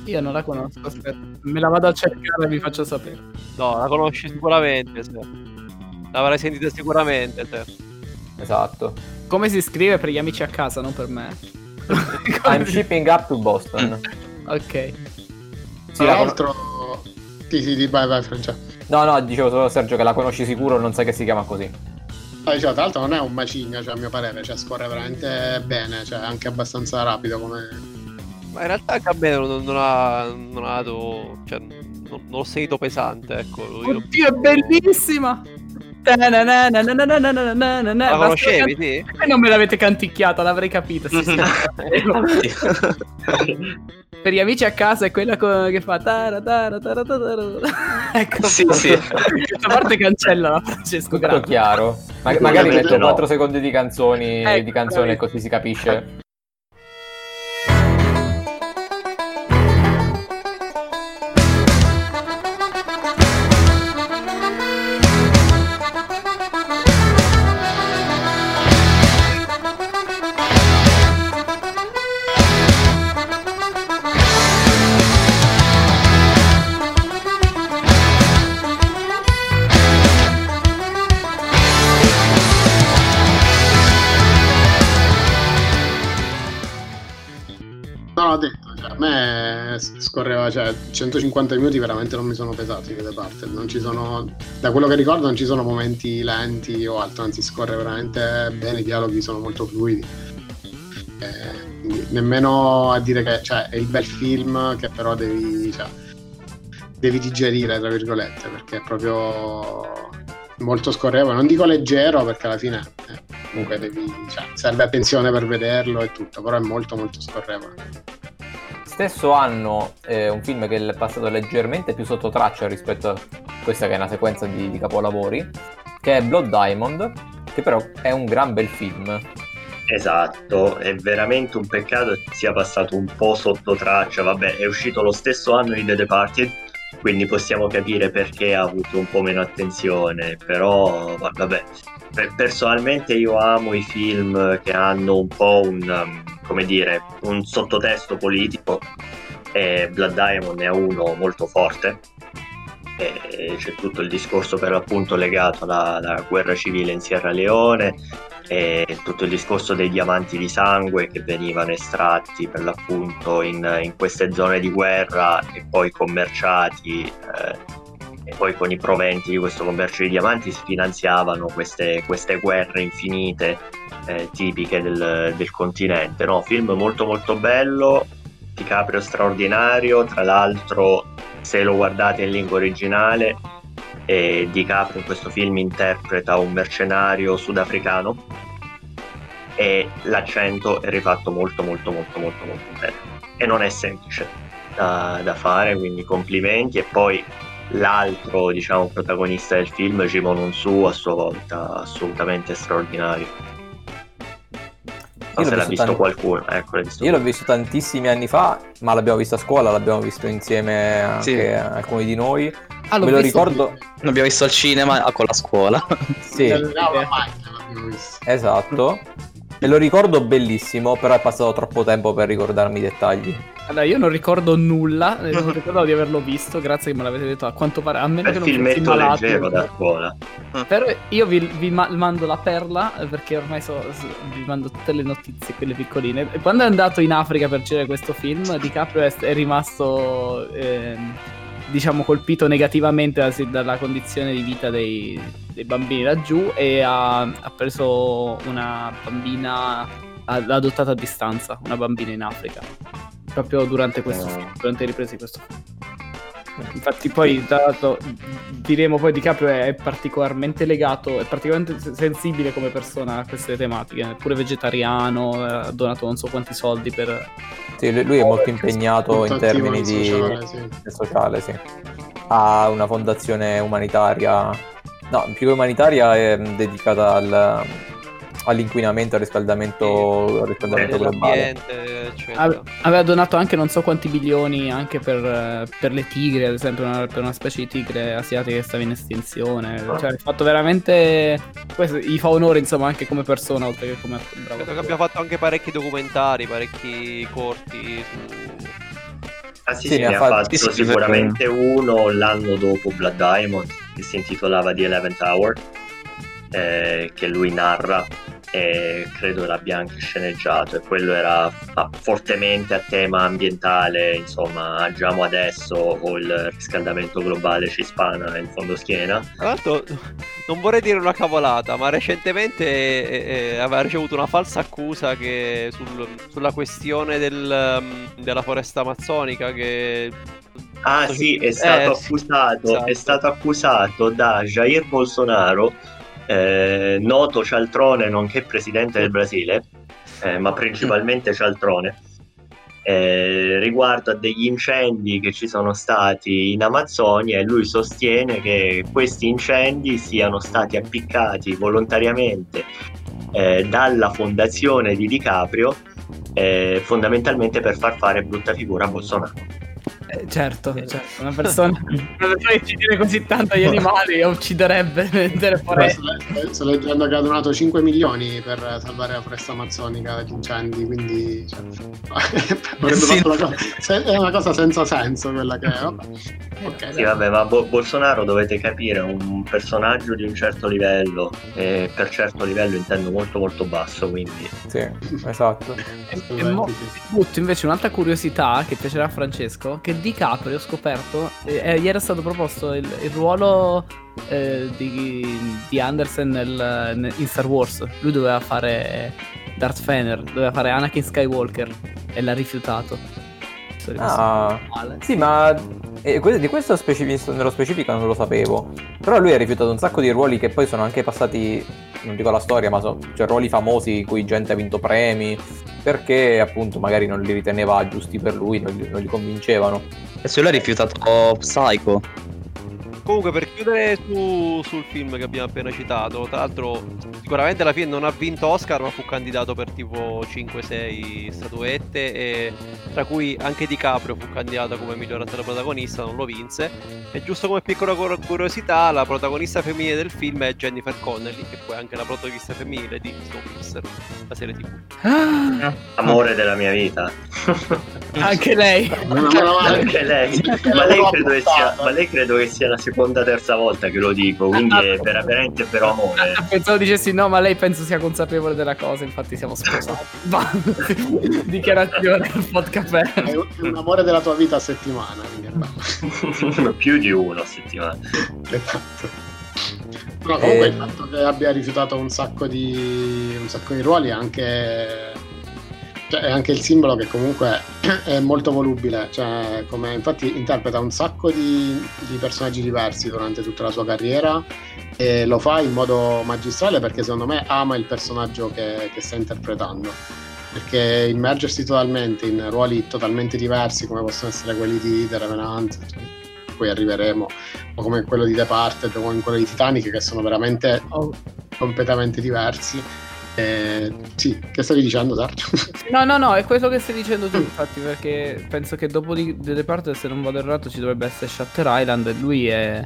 Io non la conosco, aspetta. Me la vado a cercare e vi faccio sapere. No, la conosci sicuramente, sì. L'avrai sentita sicuramente, sì. Esatto. Come si scrive per gli amici a casa, non per me? <laughs> I'm shipping up to Boston. <laughs> ok. Sì, Tra con- l'altro... Sì, sì, sì, vai, vai, Francesco. No, no, dicevo solo Sergio che la conosci sicuro, non sai che si chiama così. Ah, diciamo, tra l'altro non è un macigno, cioè, a mio parere, cioè, scorre veramente bene, cioè anche abbastanza rapido come... Ma in realtà anche a me non, non ha, non ha dato... Cioè, non, non l'ho sentito pesante, ecco. Io- Oddio, è bellissima! La La conoscevi, sì? E non me l'avete canticchiata, l'avrei capita. Sì, sì. per gli amici a casa è quella co- che fa tara, tara, tara, tara. ecco Sì, sì. questa parte cancella Francesco Tutto chiaro. Ma- magari metto no. 4 secondi di canzoni Ecco, di canzone così si capisce. Scorreva, cioè 150 minuti veramente non mi sono pesati che parte. Sono, da quello che ricordo non ci sono momenti lenti o altro, anzi scorre veramente bene, i dialoghi sono molto fluidi. Eh, nemmeno a dire che cioè, è il bel film che però devi, cioè, devi digerire, tra virgolette, perché è proprio molto scorrevole. Non dico leggero perché alla fine eh, comunque devi, cioè, serve attenzione per vederlo e tutto, però è molto molto scorrevole. Stesso anno eh, un film che è passato leggermente più sotto traccia rispetto a questa che è una sequenza di, di capolavori, che è Blood Diamond, che però è un gran bel film. Esatto, è veramente un peccato che sia passato un po' sotto traccia. Vabbè, è uscito lo stesso anno di The Departed, quindi possiamo capire perché ha avuto un po' meno attenzione. Però, vabbè, personalmente io amo i film che hanno un po' un, um, come dire, un sottotesto politico e Blood Diamond è uno molto forte. E c'è tutto il discorso per l'appunto legato alla, alla guerra civile in Sierra Leone e tutto il discorso dei diamanti di sangue che venivano estratti per l'appunto in, in queste zone di guerra e poi commerciati eh, e poi con i proventi di questo commercio di diamanti si finanziavano queste, queste guerre infinite eh, tipiche del, del continente. No? Film molto molto bello, DiCaprio straordinario, tra l'altro se lo guardate in lingua originale e DiCaprio in questo film interpreta un mercenario sudafricano e l'accento è rifatto molto molto molto molto molto bene e non è semplice da, da fare quindi complimenti e poi l'altro diciamo protagonista del film Jimon Unsu a sua volta assolutamente straordinario non se l'ha visto, visto qualcuno ecco, visto io l'ho visto tantissimi anni fa ma l'abbiamo visto a scuola l'abbiamo visto insieme anche sì. alcuni di noi Ah, Me lo ricordo. L'abbiamo visto al cinema con la scuola. sì. Esatto. Me lo ricordo bellissimo, però è passato troppo tempo per ricordarmi i dettagli. Allora, io non ricordo nulla, non <laughs> ricordo di averlo visto, grazie che me l'avete detto. A quanto pare, a meno è che non fossi malato. leggero da scuola. Però io vi, vi, mando la perla, perché ormai so, vi mando tutte le notizie, quelle piccoline. E quando è andato in Africa per girare questo film, DiCaprio è, è rimasto... Eh, diciamo colpito negativamente dalla condizione di vita dei, dei bambini laggiù e ha, ha, preso una bambina l'ha adottata a distanza, una bambina in Africa, proprio durante, questo, oh. durante le riprese di questo film. Infatti poi tra l'altro diremo poi DiCaprio è particolarmente legato, è particolarmente sensibile come persona a queste tematiche, è pure vegetariano, ha donato non so quanti soldi per... Sì, lui è molto impegnato in termini di sociale, sì. sociale sì. Ha una fondazione umanitaria, no, più che umanitaria è dedicata al all'inquinamento, al riscaldamento, al riscaldamento globale. Ave- aveva donato anche non so quanti bilioni anche per, per le tigre, ad esempio una, per una specie di tigre asiatica che stava in estinzione. Cioè, ha fatto veramente... Questo gli fa onore insomma anche come persona oltre che come bravo. Credo che abbia fatto anche parecchi documentari, parecchi corti su... Ah sì, sì, sì ne ha fatto sì, sicuramente uno l'anno dopo Blood Diamond che si intitolava The Eleventh Hour eh, che lui narra e credo l'abbia anche sceneggiato e quello era fortemente a tema ambientale, insomma, agiamo adesso o il riscaldamento globale ci spana in fondo schiena. Tra l'altro, non vorrei dire una cavolata, ma recentemente eh, eh, aveva ricevuto una falsa accusa sul, sulla questione del, um, della foresta amazzonica che Ah sì, è stato, eh, accusato, sì, esatto. è stato accusato da Jair Bolsonaro eh, noto cialtrone nonché presidente del Brasile, eh, ma principalmente cialtrone, eh, riguardo a degli incendi che ci sono stati in Amazzonia e lui sostiene che questi incendi siano stati appiccati volontariamente eh, dalla fondazione di DiCaprio eh, fondamentalmente per far fare brutta figura a Bolsonaro. Eh, certo, eh. certo, una persona, <laughs> una persona che uccide così tanto gli animali <laughs> ucciderebbe <laughs> delle foreste. Sto leggendo che ha donato 5 milioni per salvare la foresta amazzonica dagli incendi, quindi cioè, sì. cosa, è una cosa senza senso quella che è. Vabbè. Okay, sì, vabbè, ma Bo- Bolsonaro dovete capire, è un personaggio di un certo livello, e per certo livello intendo molto molto basso, quindi... Sì, esatto. e, e mo- butto invece un'altra curiosità che piacerà a Francesco, che DiCaprio ho scoperto, eh, gli era stato proposto il, il ruolo eh, di, di, Anderson nel, nel, in Star Wars. Lui doveva fare Darth Fener, doveva fare Anakin Skywalker e l'ha rifiutato. Sono Ah, sì, ma eh, di questo specifi- nello specifico non lo sapevo. Però lui ha rifiutato un sacco di ruoli che poi sono anche passati, non dico la storia, ma so, cioè ruoli famosi in cui gente ha vinto premi, perché appunto magari non li riteneva giusti per lui, non li, non li convincevano. E se lui ha rifiutato Psycho. Comunque, per chiudere su- sul film che abbiamo appena citato, tra l'altro, sicuramente alla fine non ha vinto Oscar, ma fu candidato per tipo 5-6 statuette, e tra cui anche DiCaprio fu candidato come miglior attore protagonista, non lo vinse. E giusto come piccola cur- curiosità, la protagonista femminile del film è Jennifer Connelly, che poi è anche la protagonista femminile di Snowpiercer, la serie TV. Ah, Amore della mia vita. <laughs> anche lei. Anche lei. Ma lei, credo che sia, ma lei credo che sia la seconda o terza volta che lo dico, quindi è ver- veramente per amore. Pensavo dicessi no, ma lei penso sia consapevole della cosa, infatti siamo sposati. <laughs> Va. Dichiarazione al podcast. È un- amore della tua vita a settimana. quindi è bello. <laughs> Più di uno a settimana. Esatto. No, comunque Eh, il fatto che abbia rifiutato un sacco di, un sacco di ruoli è anche, cioè, è anche il simbolo che comunque <clears throat> è molto volubile. Cioè, come, infatti interpreta un sacco di, di personaggi diversi durante tutta la sua carriera e lo fa in modo magistrale perché secondo me ama il personaggio che, che sta interpretando. Perché immergersi totalmente in ruoli totalmente diversi come possono essere quelli di The Revenant, poi arriveremo, o come quello di Departed o come quello di Titanic che sono veramente Oh. completamente diversi. Eh, sì, che stavi dicendo Sergio? <laughs> No, no, no, è quello che stai dicendo tu, infatti, perché penso che dopo di The Departed, se non vado errato, ci dovrebbe essere Shutter Island e lui è,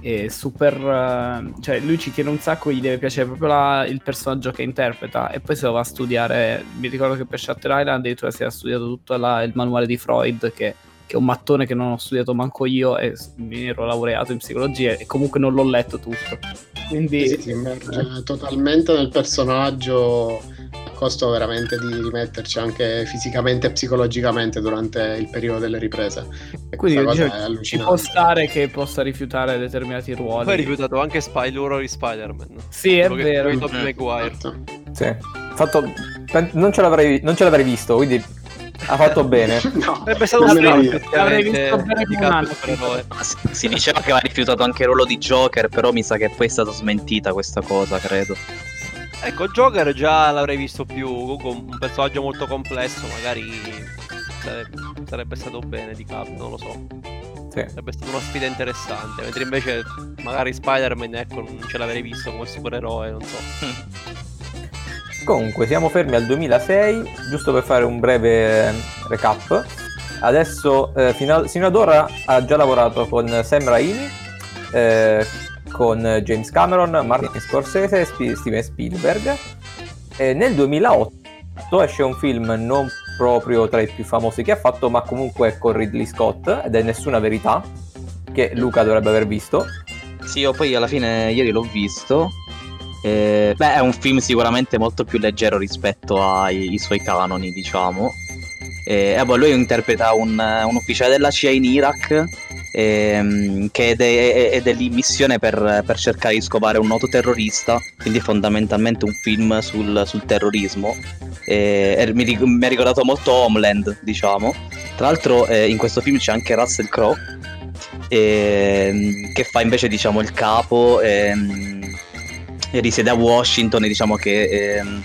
è super... eh, cioè, lui ci tiene un sacco, gli deve piacere proprio la- il personaggio che interpreta e poi se lo va a studiare, mi ricordo che per Shutter Island addirittura si era studiato tutto la- il manuale di Freud, che, che è un mattone che non ho studiato manco io e mi ero laureato in psicologia e comunque non l'ho letto tutto. Quindi... Sì, si immerge totalmente nel personaggio a costo veramente di rimetterci anche fisicamente e psicologicamente durante il periodo delle riprese. E Quindi dicevo, è ci può stare che possa rifiutare determinati ruoli. Poi ha rifiutato anche Spy- l'oro di Spider-Man. Sì, è vero. Maguire. Esatto. Sì. Fatto, non, ce l'avrei, non ce l'avrei visto, quindi ha fatto bene. <laughs> No, Sarebbe stato un. L'avrei visto bene di come un altro. Si, si diceva che aveva rifiutato anche il ruolo di Joker, però mi sa che poi è stata smentita questa cosa, credo. Ecco, Joker già l'avrei visto più con un personaggio molto complesso, magari sarebbe, sarebbe stato bene di Caprio, non lo so. Sì. Sarebbe stata una sfida interessante, mentre invece magari Spider-Man, ecco, non ce l'avrei visto come supereroe, non so. <laughs> Comunque, siamo fermi al 2006, giusto per fare un breve recap. Adesso, eh, fino, a- sino ad ora, ha già lavorato con Sam Raimi, eh, con James Cameron, Martin Scorsese e Spi- Steven Spielberg. E nel 2008 esce un film non proprio tra i più famosi che ha fatto, ma comunque con Ridley Scott, ed è Nessuna Verità, che Luca dovrebbe aver visto. Sì, io poi alla fine ieri l'ho visto. Eh, beh, è un film sicuramente molto più leggero rispetto ai suoi canoni, diciamo. E, eh, boh, lui interpreta un, un ufficiale della CIA in Iraq ehm, che è, de- è della missione per, per cercare di scovare un noto terrorista, quindi fondamentalmente un film sul, sul terrorismo. E, e mi, mi ha ricordato molto Homeland, diciamo. Tra l'altro eh, in questo film c'è anche Russell Crowe ehm, che fa invece diciamo il capo ehm, risiede a Washington e diciamo che ehm,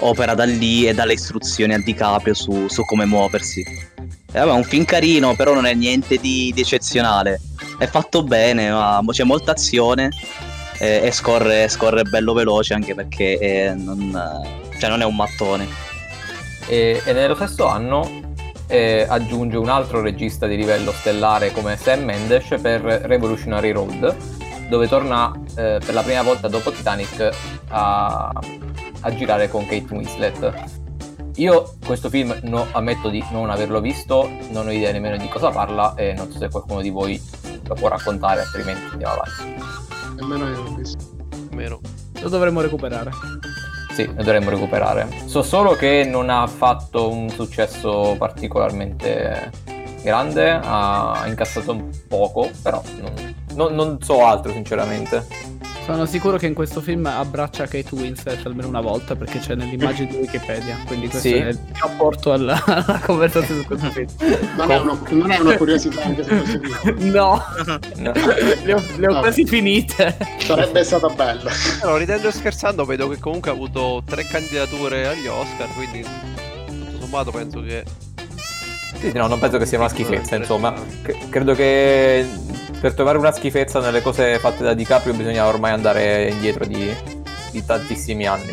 opera da lì e dà le istruzioni a DiCaprio su, su come muoversi. E vabbè, è un film carino, però non è niente di, di eccezionale. È fatto bene, ma c'è molta azione eh, e scorre, scorre bello veloce anche perché eh, non, cioè non è un mattone. E, e nello stesso anno eh, aggiunge un altro regista di livello stellare come Sam Mendes per Revolutionary Road, dove torna eh, per la prima volta dopo Titanic a, a girare con Kate Winslet. Io questo film no- ammetto di non averlo visto, non ho idea nemmeno di cosa parla e non so se qualcuno di voi lo può raccontare, altrimenti andiamo avanti. Nemmeno io l'ho visto. Meno. Lo dovremmo recuperare. Sì, lo dovremmo recuperare. So solo che non ha fatto un successo particolarmente grande, ha incassato un poco, però non, non- non so altro sinceramente. Sono sicuro che in questo film abbraccia Kate Winslet almeno una volta perché c'è nell'immagine di Wikipedia. Quindi questo Sì. è il mio apporto alla, alla conversazione su questo film. Non è, uno- non è una curiosità anche su questo film. No, No. le ho, le ho Vabbè. quasi finite. Sarebbe stato bello. No, ridendo e scherzando, vedo che comunque ha avuto tre candidature agli Oscar, quindi tutto sommato penso che... Sì, no, non penso che sia una schifezza, insomma. C- credo che per trovare una schifezza nelle cose fatte da DiCaprio bisogna ormai andare indietro di, di tantissimi anni.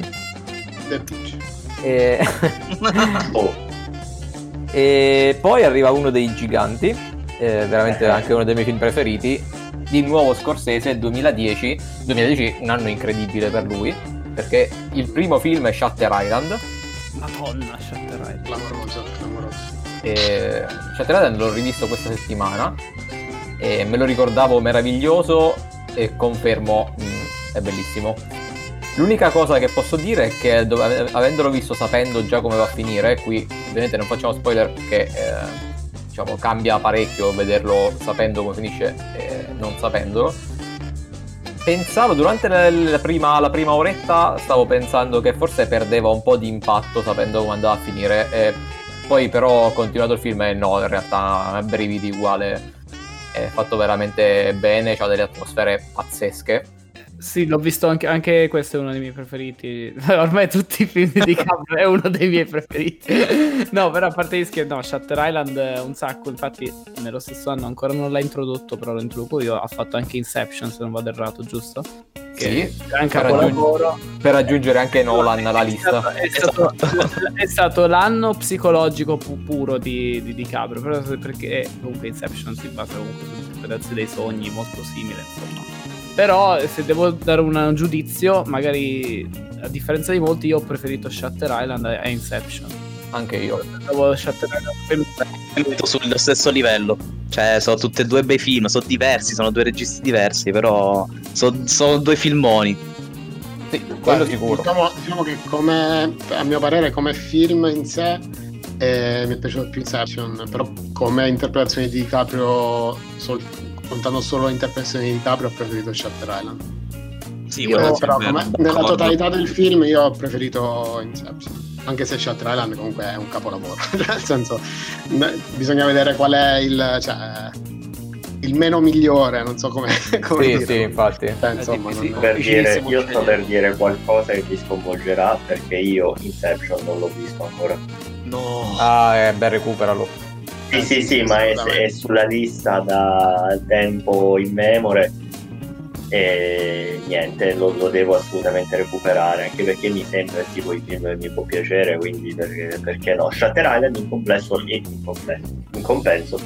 E... <laughs> Oh, e poi arriva uno dei giganti, eh, veramente anche uno dei miei film preferiti, di nuovo Scorsese 2010. 2010 un anno incredibile per lui, perché il primo film è Shutter Island. Madonna, Shutter Island. Clamoroso, clamoroso. E Shutter Island l'ho rivisto questa settimana e me lo ricordavo meraviglioso e confermo, mm, è bellissimo. L'unica cosa che posso dire è che dov- ave- avendolo visto sapendo già come va a finire, qui ovviamente non facciamo spoiler perché eh, diciamo, cambia parecchio vederlo sapendo come finisce e non sapendolo. Pensavo durante la, la prima, la prima oretta stavo pensando che forse perdeva un po' di impatto sapendo come andava a finire e poi però ho continuato il film e no, in realtà brividi uguale. È fatto veramente bene, ha delle atmosfere pazzesche. Sì, l'ho visto anche, anche questo è uno dei miei preferiti. <laughs> Ormai tutti i film di DiCaprio è uno dei miei preferiti. No, però a parte gli scherzi, no, Shutter Island è un sacco. Infatti, nello stesso anno ancora non l'ha introdotto, però lo introduco io. Ha fatto anche Inception, se non vado errato, giusto? Sì, È anche per, un raggiung- lavoro. per aggiungere anche Nolan alla È lista. stato, è stato- <laughs> è stato l'anno psicologico pu- puro di, di DiCaprio, però perché comunque Inception si basa comunque sull'interpretazione dei sogni, molto simile, insomma. Però se devo dare un giudizio, magari a differenza di molti, io ho preferito Shutter Island a Inception. Anche io. Metto sullo stesso livello. Cioè, sono tutti e due bei film, sono diversi, sono due registi diversi, però sono, sono due filmoni. Sì, quello Guarda, sicuro. Diciamo, diciamo che come, a mio parere come film in sé eh, mi è piaciuto più Inception, però come interpretazione di DiCaprio, sol- contando solo l'interpretazione di DiCaprio, ho preferito Shutter Island. Sì, Io, sì, però, come- nella totalità del film io ho preferito Inception. Anche se Shutter Island comunque è un capolavoro. <laughs> Nel senso, bisogna vedere qual è il, cioè, il meno migliore, non so come, <laughs> come Sì, dirlo. sì, infatti. Cioè, insomma, sì, non- per dire, io sto per dire qualcosa che vi sconvolgerà perché io Inception non l'ho visto ancora. No. Ah, eh, beh, recuperalo. Sì, sì, sì, ma è, è sulla lista da tempo immemore e niente, lo, lo devo assolutamente recuperare anche perché mi sembra il tipo di film che mi può piacere, quindi perché, perché no? Shutter Island in complesso, in complesso, in compenso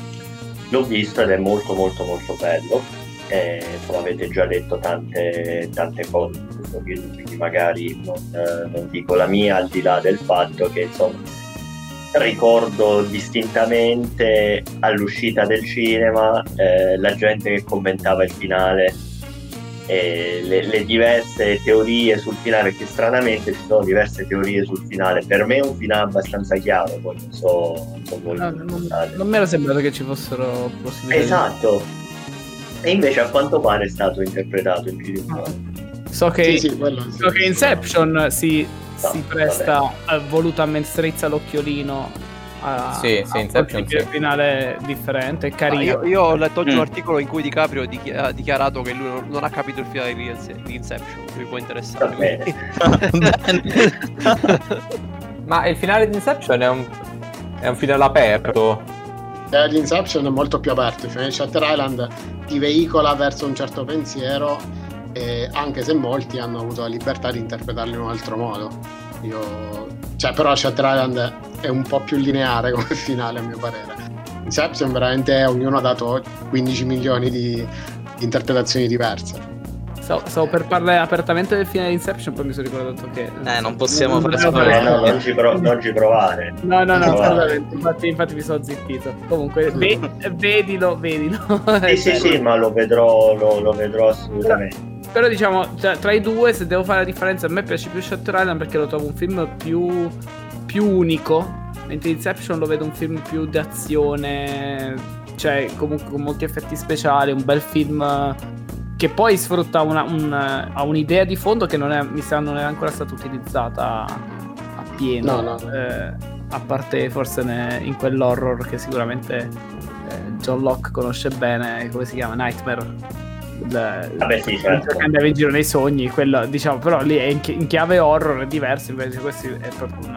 l'ho visto ed è molto molto molto bello e insomma avete già detto tante, tante cose su questo film quindi magari non, eh, non dico la mia al di là del fatto che insomma ricordo distintamente all'uscita del cinema eh, la gente che commentava il finale e le, le diverse teorie sul finale perché stranamente ci sono diverse teorie sul finale. Per me è un finale abbastanza chiaro poi non so, non so voi No, come non, non mi era sembrato che ci fossero possibilità. di- esatto. E invece a quanto pare è stato interpretato in film So che, Sì, sì, quello sì. so che Inception si, No, si presta eh, volutamente strizza l'occhiolino a, Sì, sì, a Inception, un sì. finale differente, è Ah, carino. io, io ho letto oggi Mm. un articolo in cui DiCaprio dichi- ha dichiarato che lui non, non ha capito il finale di di Inception, mi può interessare. <laughs> Ma il finale di Inception è un, è un finale aperto. Eh, l'Inception è molto più aperto, il finale di Shutter Island ti veicola verso un certo pensiero, e anche se molti hanno avuto la libertà di interpretarlo in un altro modo. Io... Cioè, però Shutter Island è un po' più lineare <laughs> come finale, a mio parere. Inception veramente ognuno ha dato 15 milioni di interpretazioni diverse. Stavo, stavo per parlare apertamente del finale di Inception, poi mi sono ricordato che... Eh, non possiamo fare. Eh, no, non ci, pro- non ci provare No, no, no, Provare. Infatti, infatti mi sono zittito. Comunque, ve- <laughs> vedilo, vedilo. sì sì sì ma lo vedrò lo, lo vedrò assolutamente Però diciamo, tra, tra i due, se devo fare la differenza, a me piace più Shutter Island perché lo trovo un film più, più unico. Mentre Inception lo vedo un film più d'azione, cioè comunque con molti effetti speciali, un bel film che poi sfrutta una, un, ha un'idea di fondo che non è, mi sa non è ancora stata utilizzata a pieno. No, no. eh, a parte forse ne- in quell'horror che sicuramente eh, John Locke conosce bene, come si chiama? Nightmare. Il- Vabbè, sì, certo. che andava in giro nei sogni, quello, diciamo, però lì è in, chi- in chiave horror è diverso, invece questo è proprio un,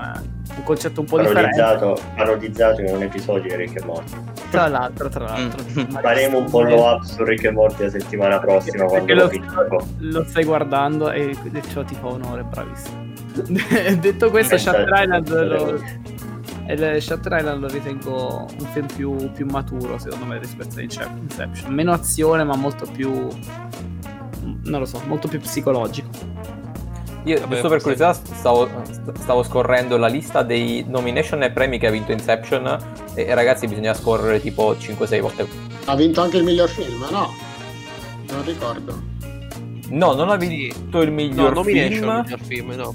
un concetto un po' differente. parodizzato, parodizzato in un episodio di Rick e Morty. Tra l'altro, tra l'altro. Mm. Faremo un follow up su Rick e Morty la settimana prossima quando Perché lo lo, lo stai guardando e ciò ti fa onore, bravissimo. <laughs> Detto questo, Pensa- Shutter Island pensa- lo, il Shutter Island lo ritengo un film più, più maturo secondo me rispetto a Ince- Inception. Meno azione, ma molto più. Non lo so, molto più psicologico. Io, Vabbè, giusto per curiosità, stavo, stavo scorrendo la lista dei nomination e premi che ha vinto Inception. E ragazzi, bisogna scorrere tipo 5-6 volte. Ha vinto anche il miglior film, no? Non ricordo. No, non ha Sì. vinto il No, miglior nomination, film. miglior film, no.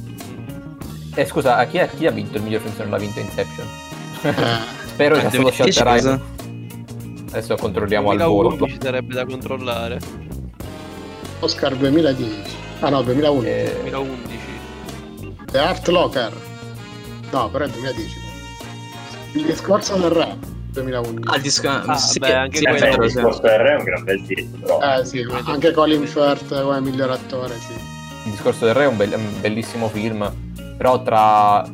Eh, scusa, a chi, ha- chi ha vinto il miglior film se non l'ha vinto Inception? Eh, <laughs> Spero sia stato 2010 Shutter. Adesso controlliamo al volo. 2011 sarebbe da controllare. Oscar 2010. Ah no, 2011. Eh, 2011. The Art Locker. No, però è 2010. Il discorso del re. 2011. Ah, il disco... Ah, sì, beh, anche sì, Eh, è quello- il sì. discorso del re è un gran bel film, però. Eh sì, anche Colin Firth come miglior attore, sì. il discorso del re è un, bel- un bellissimo film. Però tra,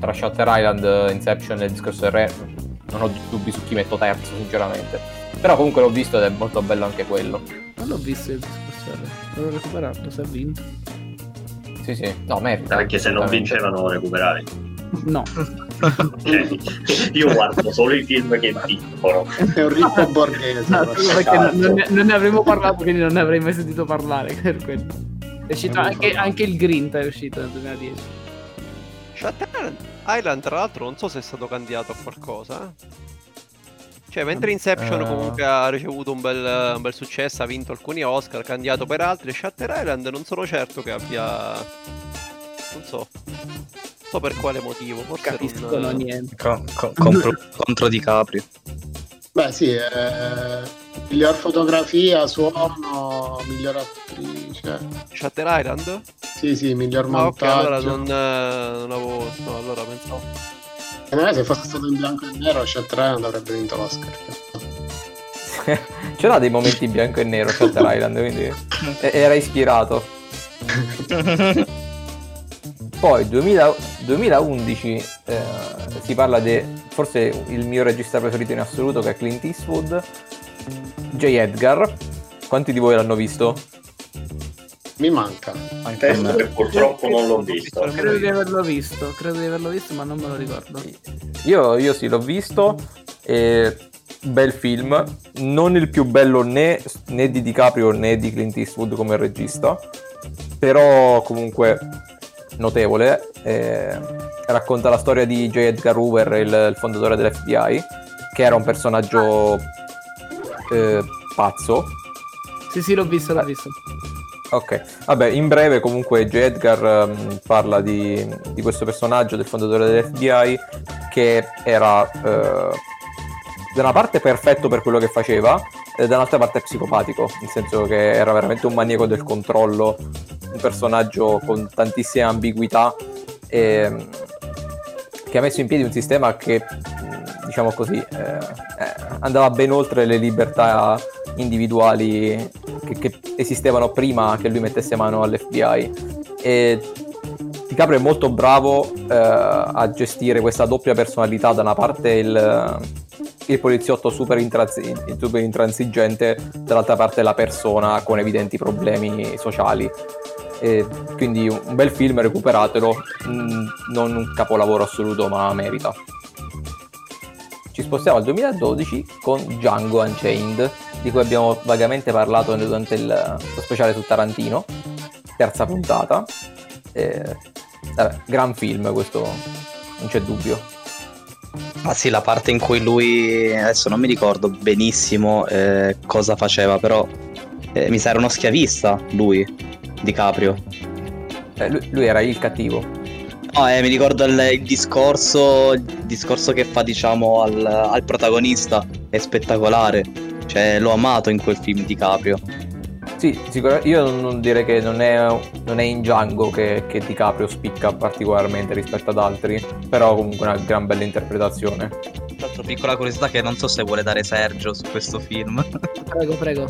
tra Shutter Island, Inception e il discorso del re non ho dubbi su chi metto terzo, sinceramente. Però comunque l'ho visto ed è molto bello anche quello. Non l'ho visto il discorso. Devo recuperarlo se ha vinto. Sì, sì. No, merita. Anche se non assolutamente. vincevano recuperare. No, Cioè, <laughs> io guardo solo i film che vincono. È un ricco borghese. No, perché non, non ne, non ne avremmo parlato, quindi non ne avrei mai sentito parlare. Per quello. È uscito anche, anche il Grint è uscito nel 2010. Shutter Island, tra l'altro, non so se è stato candidato a qualcosa. eh. Cioè, mentre Inception Eh. comunque ha ricevuto un bel, un bel successo, ha vinto alcuni Oscar, candidato per altri, Shutter Island non sono certo che abbia... Non so. Non so per quale motivo, forse Capiscono non... niente. Co- co- contro, contro DiCaprio. Beh sì, eh, miglior fotografia, suono, miglior attrice. Shutter Island? Sì, sì, miglior Ah, ok, allora montaggio. non, eh, non avevo... No, allora pensavo... Me se fosse stato in bianco e nero, Shutter Island avrebbe vinto l'Oscar. <laughs> C'era dei momenti in bianco e nero Shutter Island, quindi <laughs> era ispirato. <laughs> Poi 2000 2011 eh, si parla di forse il mio regista preferito in assoluto che è Clint Eastwood, J. Edgar. Quanti di voi l'hanno visto? Mi manca. Anche a Testo me. che purtroppo non l'ho visto. Credo di averlo visto, credo di averlo visto, ma non me lo ricordo. Io, io sì, l'ho visto. E bel film. Non il più bello né, né di DiCaprio né di Clint Eastwood come regista. Però comunque notevole. Eh, racconta la storia di J. Edgar Hoover, il, il fondatore dell'FBI, che era un personaggio eh, pazzo. Sì, sì, l'ho visto, l'ho visto. Ok, vabbè, in breve comunque J. Edgar ehm, parla di, di questo personaggio del fondatore dell'FBI che era eh, da una parte perfetto per quello che faceva e da un'altra parte psicopatico, nel senso che era veramente un maniaco del controllo, un personaggio con tantissime ambiguità e, che ha messo in piedi un sistema che, mh, diciamo così, eh, eh, andava ben oltre le libertà individuali che, che esistevano prima che lui mettesse mano all'FBI. E DiCaprio è molto bravo eh, a gestire questa doppia personalità, da una parte il, il poliziotto super, intransi- super intransigente, dall'altra parte la persona con evidenti problemi sociali. E quindi un bel film, recuperatelo, mm, non un capolavoro assoluto, ma merita. Ci spostiamo al 2012 con Django Unchained, di cui abbiamo vagamente parlato durante il, lo speciale su Tarantino, terza puntata. Eh, vabbè, gran film questo, non c'è dubbio. Ah sì, la parte in cui lui, adesso non mi ricordo benissimo eh, cosa faceva, però eh, mi sa era uno schiavista, lui, DiCaprio. Eh, lui, lui era il cattivo. No, eh, mi ricordo il, il discorso, il discorso che fa, diciamo, al, al protagonista, è spettacolare. Cioè, l'ho amato in quel film DiCaprio. Sì, sicuramente io non direi che non è, non è in Django che, che DiCaprio spicca particolarmente rispetto ad altri, però comunque una gran bella interpretazione. Tra l'altro, piccola curiosità che non so se vuole dare Sergio su questo film. <laughs> Prego, prego.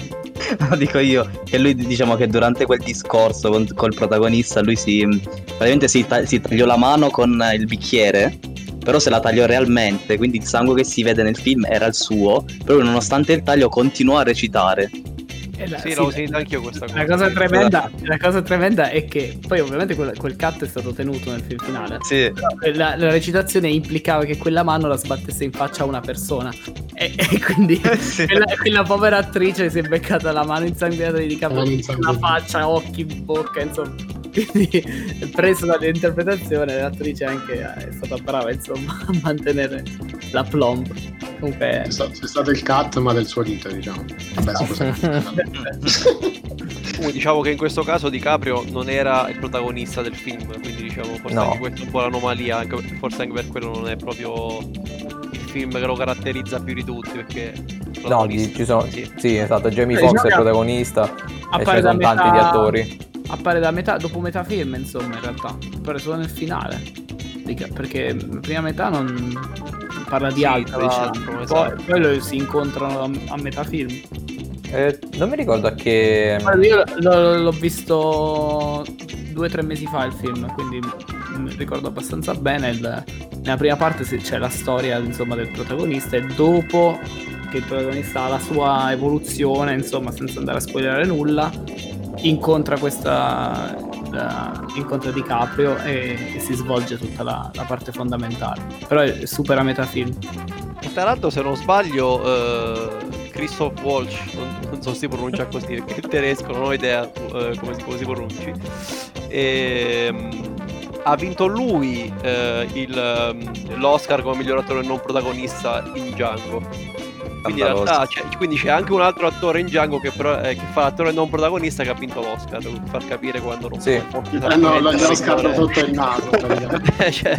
No, dico io che lui diciamo che durante quel discorso con, col protagonista lui si praticamente si, ta- si tagliò la mano con il bicchiere però se la tagliò realmente quindi il sangue che si vede nel film era il suo però nonostante il taglio continuò a recitare la- Sì, sì, l'ho sentito anch'io questa cosa. La cosa, tremenda, la cosa tremenda è che poi ovviamente quel, quel cut è stato tenuto nel film finale. sì La, la recitazione implicava che quella mano la sbattesse in faccia a una persona. E, e quindi <laughs> Sì. quella, quella povera attrice si è beccata la mano insanguinata di Mano la faccia, occhi, bocca, insomma. Quindi <laughs> preso dall'interpretazione l'attrice anche è stata brava insomma <laughs> a mantenere la plomb. Comunque C'è sta- c'è stato il cut, ma del suo dito, diciamo. Vabbè. Comunque, diciamo che in questo caso DiCaprio non era il protagonista del film, quindi diciamo forse No. anche questa è un po' l'anomalia, anche- forse anche per quello non è proprio il film che lo caratterizza più di tutti, perché No, di- ci sono... sì. Sì, esatto, Jamie Eh, Foxx diciamo è il che- protagonista e ce appare ne da sono tanti di attori. Appare da metà, dopo metà film, insomma, in realtà. Appare solo nel finale. Perché la prima metà non parla di Sì, altro. diciamo, poi, esatto. poi lo- si incontrano a, a metà film. Eh, non mi ricordo a che... Guarda, Io lo- l'ho visto due o tre mesi fa il film, quindi mi ricordo abbastanza bene. Il- nella prima parte c'è la storia insomma, del protagonista e dopo che il protagonista ha la sua evoluzione, insomma, senza andare a spoilerare nulla, incontra questa la- incontra DiCaprio e, e si svolge tutta la, la parte fondamentale. Però è super a metà film. E tra l'altro, se non sbaglio, eh, Christoph Walsh, non, non so se si pronuncia così perché tedesco, non ho idea eh, come, si, come si pronunci. Ehm, ha vinto lui eh, il, ehm, l'Oscar come miglior attore non protagonista in Django. Quindi in realtà c'è, quindi c'è anche un altro attore in Django che, però- eh, che fa l'attore non protagonista che ha vinto l'Oscar, per far capire quando non Sì. può Gli prendono lo- veramente glielo scarto attore. sotto il naso. <laughs> praticamente. Cioè,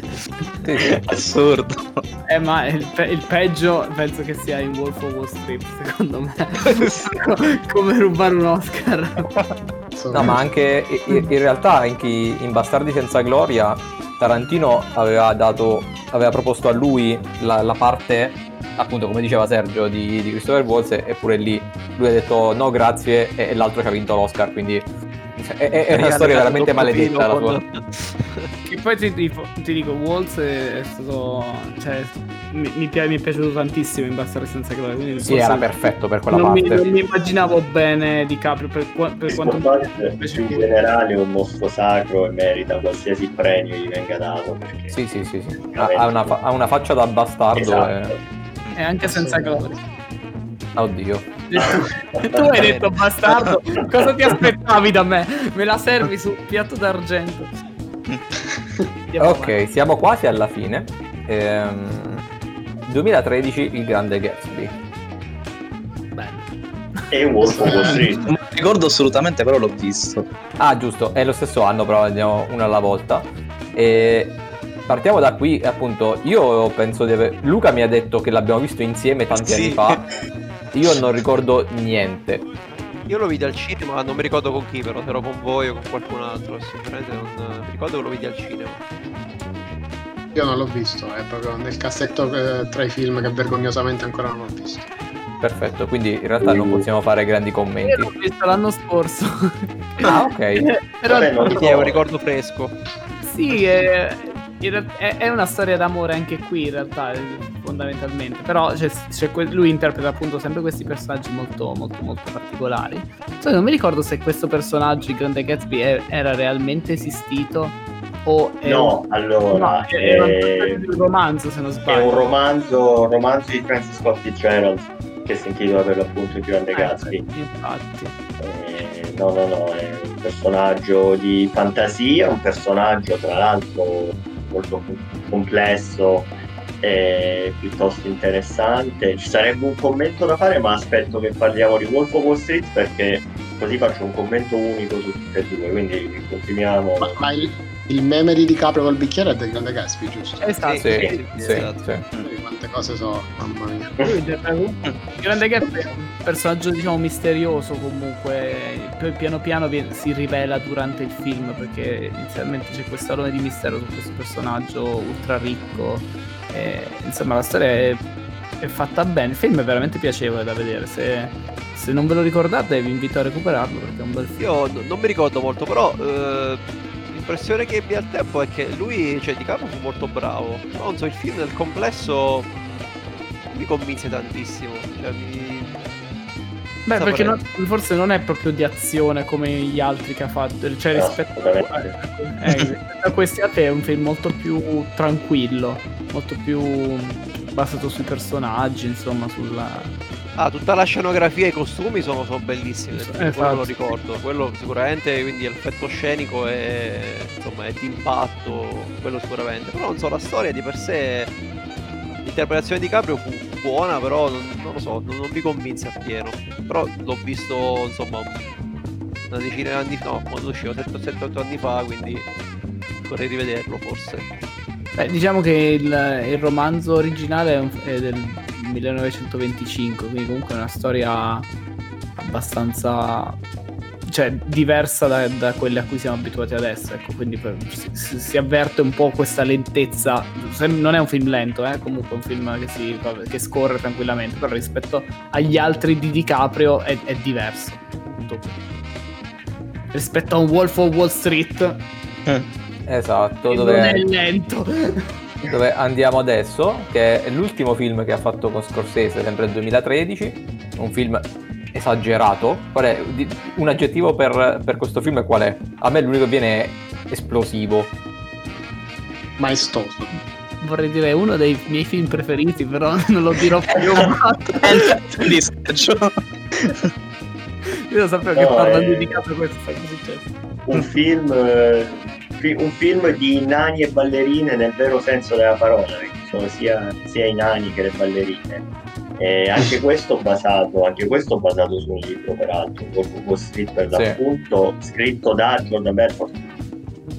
Sì, sì. assurdo Eh, ma il, pe- il peggio penso che sia in Wolf of Wall Street, secondo me. <laughs> Come rubare un Oscar. No, ma anche i- in realtà anche in Bastardi senza gloria Tarantino aveva dato aveva proposto a lui la, la parte appunto come diceva Sergio di, di Christopher Waltz eppure lì lui ha detto no grazie e, e l'altro ci ha vinto l'Oscar quindi è, è- è una storia veramente maledetta la sua Che <laughs> poi ti, dico- ti dico, Waltz è stato. Cioè, mi, mi, pi- mi è piaciuto tantissimo in Bastardi senza gloria. Quindi sì era perfetto per quella non mi, parte non mi immaginavo bene di Caprio per, per quanto invece in generale è un mostro sacro e merita qualsiasi premio gli venga dato perché sì sì sì, sì. Ha, ha una, fa- ha una faccia da bastardo Esatto. e... E anche senza gloria. oddio <laughs> tu hai detto bastardo, cosa ti aspettavi da me? Me la servi su piatto d'argento. Andiamo ok siamo quasi alla fine Ehm, 2013 il grande Gatsby avanti. Bene. e Wolf of Wall Street non ricordo assolutamente però l'ho visto Ah, giusto, è lo stesso anno, però andiamo una alla volta. E partiamo da qui, appunto. Io penso di aver. Luca mi ha detto che l'abbiamo visto insieme tanti Sì. anni fa. Io non ricordo niente. Io lo vidi al cinema, non mi ricordo con chi, però se ero con voi o con qualcun altro, adesso sinceramente non mi ricordo che lo vidi al cinema. Io non l'ho visto, è proprio nel cassetto eh, tra i film che vergognosamente ancora non ho visto. Perfetto, quindi in realtà non possiamo fare grandi Io l'ho commenti. visto l'anno scorso. Ah, ok. <laughs> Però Vabbè, è un ricordo fresco. sì, è, in real- è- è una storia d'amore anche qui in realtà, eh, fondamentalmente. Però c'è- c'è que- lui interpreta appunto sempre questi personaggi molto, molto, molto particolari. Cioè, non mi ricordo se questo personaggio, il Grande Gatsby, è- era realmente esistito o è no un, allora no, è- è, di un romanzo, se non è un sbaglio. romanzo un romanzo di Francis Scott Fitzgerald che si intitola per l'appunto il grande Eh, Gatsby infatti. Eh, no, no, no, è un personaggio di fantasia, un personaggio tra l'altro molto com- complesso e piuttosto interessante. Ci sarebbe un commento da fare, ma aspetto che parliamo di Wolf of Wall Street perché così faccio un commento unico su tutte e due, quindi continuiamo. Ma, ma il, il meme di DiCaprio col bicchiere è del grande Gatsby, giusto? Esatto. Sì, sì, sì, esatto. sì. Quindi quando quante cose so, mamma mia. Il Grande Gap è un personaggio, diciamo, misterioso comunque. Poi piano piano si rivela durante il film perché inizialmente c'è questo alone di mistero su questo personaggio ultra ricco. E, insomma, la storia è, è fatta bene. Il film è veramente piacevole da vedere. Se, se non ve lo ricordate, vi invito a recuperarlo perché è un bel film. Io n- non mi ricordo molto, però eh, l'impressione che ebbi al tempo è che lui, cioè Di Caprio fu molto bravo. Non so, il film nel complesso mi convinse tantissimo. Cioè, mi... Beh, perché non- forse non è proprio di azione come gli altri che ha fatto. Cioè, No, rispetto, assolutamente. eh, rispetto a questi altri è un film molto più tranquillo, molto più basato sui personaggi, insomma, sulla... Ah, tutta la scenografia e i costumi sono, sono bellissimi, Esatto. quello lo ricordo, quello sicuramente, quindi l'effetto scenico è, insomma, è d'impatto, quello sicuramente, però non so, la storia di per sé, l'interpretazione di Caprio fu buona, però non, non lo so, non, non mi convinse appieno, però l'ho visto, insomma, una decina di anni fa, no, quando usciva, 7-8 anni fa, quindi vorrei rivederlo forse. Beh, diciamo che il, il romanzo originale è, un- è del 1925, quindi comunque è una storia abbastanza cioè, diversa da, da quelle a cui siamo abituati adesso. Ecco, quindi per- si, si- avverte un po' questa lentezza. Non è un film lento, eh, comunque è un film che, si, che scorre tranquillamente, però rispetto agli altri di DiCaprio è, è diverso. Tutto. Rispetto a un Wolf of Wall Street, Esatto, che non è dove, lento. <laughs> dove andiamo adesso, che è l'ultimo film che ha fatto con Scorsese, sempre nel 2013, un film esagerato. Qual è? Un aggettivo per, per questo film qual è? A me l'unico che viene è esplosivo. Maestoso. Vorrei dire uno dei miei film preferiti, però <laughs> non lo dirò più. di Sergio. Io lo sapevo No, che parlando eh. di capo questo sarebbe successo. un film, eh, un film di nani e ballerine nel vero senso della parola, perché sono sia, sia i nani che le ballerine. E anche questo basato, anche questo basato su un libro, peraltro, Wolf Wall Street per Sì. scritto da Jordan Belfort,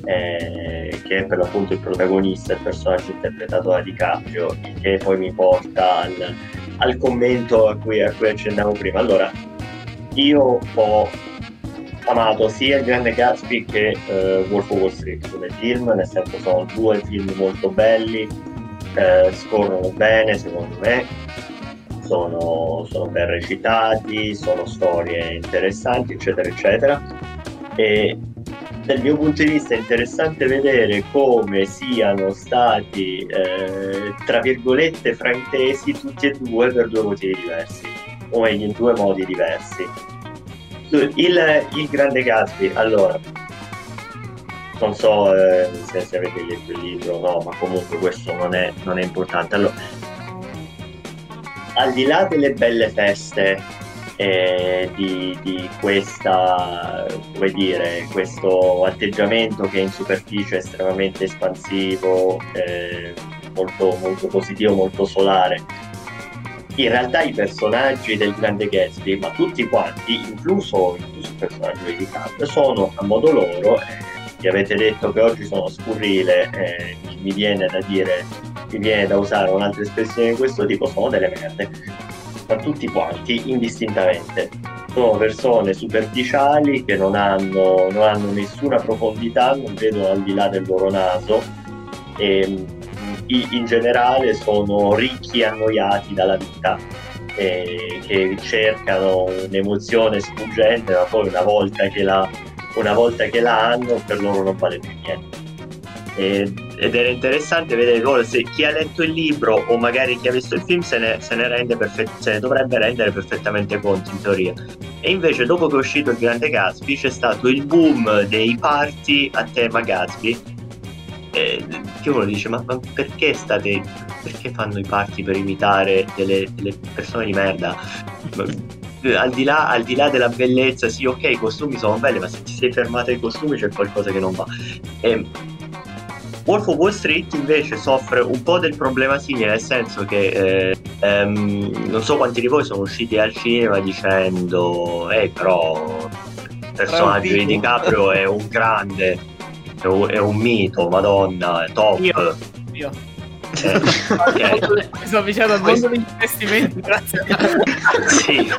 eh, che è per l'appunto il protagonista, il personaggio interpretato da DiCaprio, che poi mi porta al, al commento a cui, a cui accennavo prima. Allora, io ho amato sia il Grande Gatsby che eh, Wolf of Wall Street come film, nel senso sono due film molto belli, eh, scorrono bene secondo me, sono, sono ben recitati, sono storie interessanti, eccetera, eccetera. E dal mio punto di vista è interessante vedere come siano stati, eh, tra virgolette, fraintesi tutti e due per due motivi diversi, o meglio in due modi diversi. Il, il Grande Gatsby, allora, non so eh, se, avete letto il libro o no, ma comunque questo non è, non è importante. Allora, al di là delle belle feste eh, di, di questa, come dire, questo atteggiamento che in superficie è estremamente espansivo, eh, molto, molto positivo, molto solare, in realtà i personaggi del Grande Gatsby, ma tutti quanti, incluso, incluso il personaggio di DiCaprio, sono a modo loro, eh, avete detto che oggi sono scurrile, eh, mi viene da dire, mi viene da usare un'altra espressione di questo tipo, sono delle merde, ma tutti quanti, indistintamente. Sono persone superficiali che non hanno, non hanno nessuna profondità, non vedono al di là del loro naso e i- in generale sono ricchi e annoiati dalla vita e che cercano un'emozione sfuggente ma poi una volta che la, una volta che la hanno per loro non vale più niente. E- ed era interessante vedere come se chi ha letto il libro o magari chi ha visto il film se ne, se ne rende perfett- se ne dovrebbe rendere perfettamente conto in teoria. E invece dopo che è uscito il grande Gatsby c'è stato il boom dei party a tema Gatsby e che uno dice ma, ma perché state perché fanno i party per imitare delle, delle persone di merda? Eh, al di, là, al di là della bellezza sì ok i costumi sono belli ma se ti sei fermato ai costumi c'è qualcosa che non va. E Wolf of Wall Street invece soffre un po' del problema simile nel senso che eh, ehm, non so quanti di voi sono usciti al cinema dicendo ehi però il personaggio di figo." DiCaprio è un <laughs> grande è un, è un mito, madonna, è top. Io. Io. Eh, <laughs> ok. Mi sto avvicinando al mondo degli investimenti, grazie. Sì,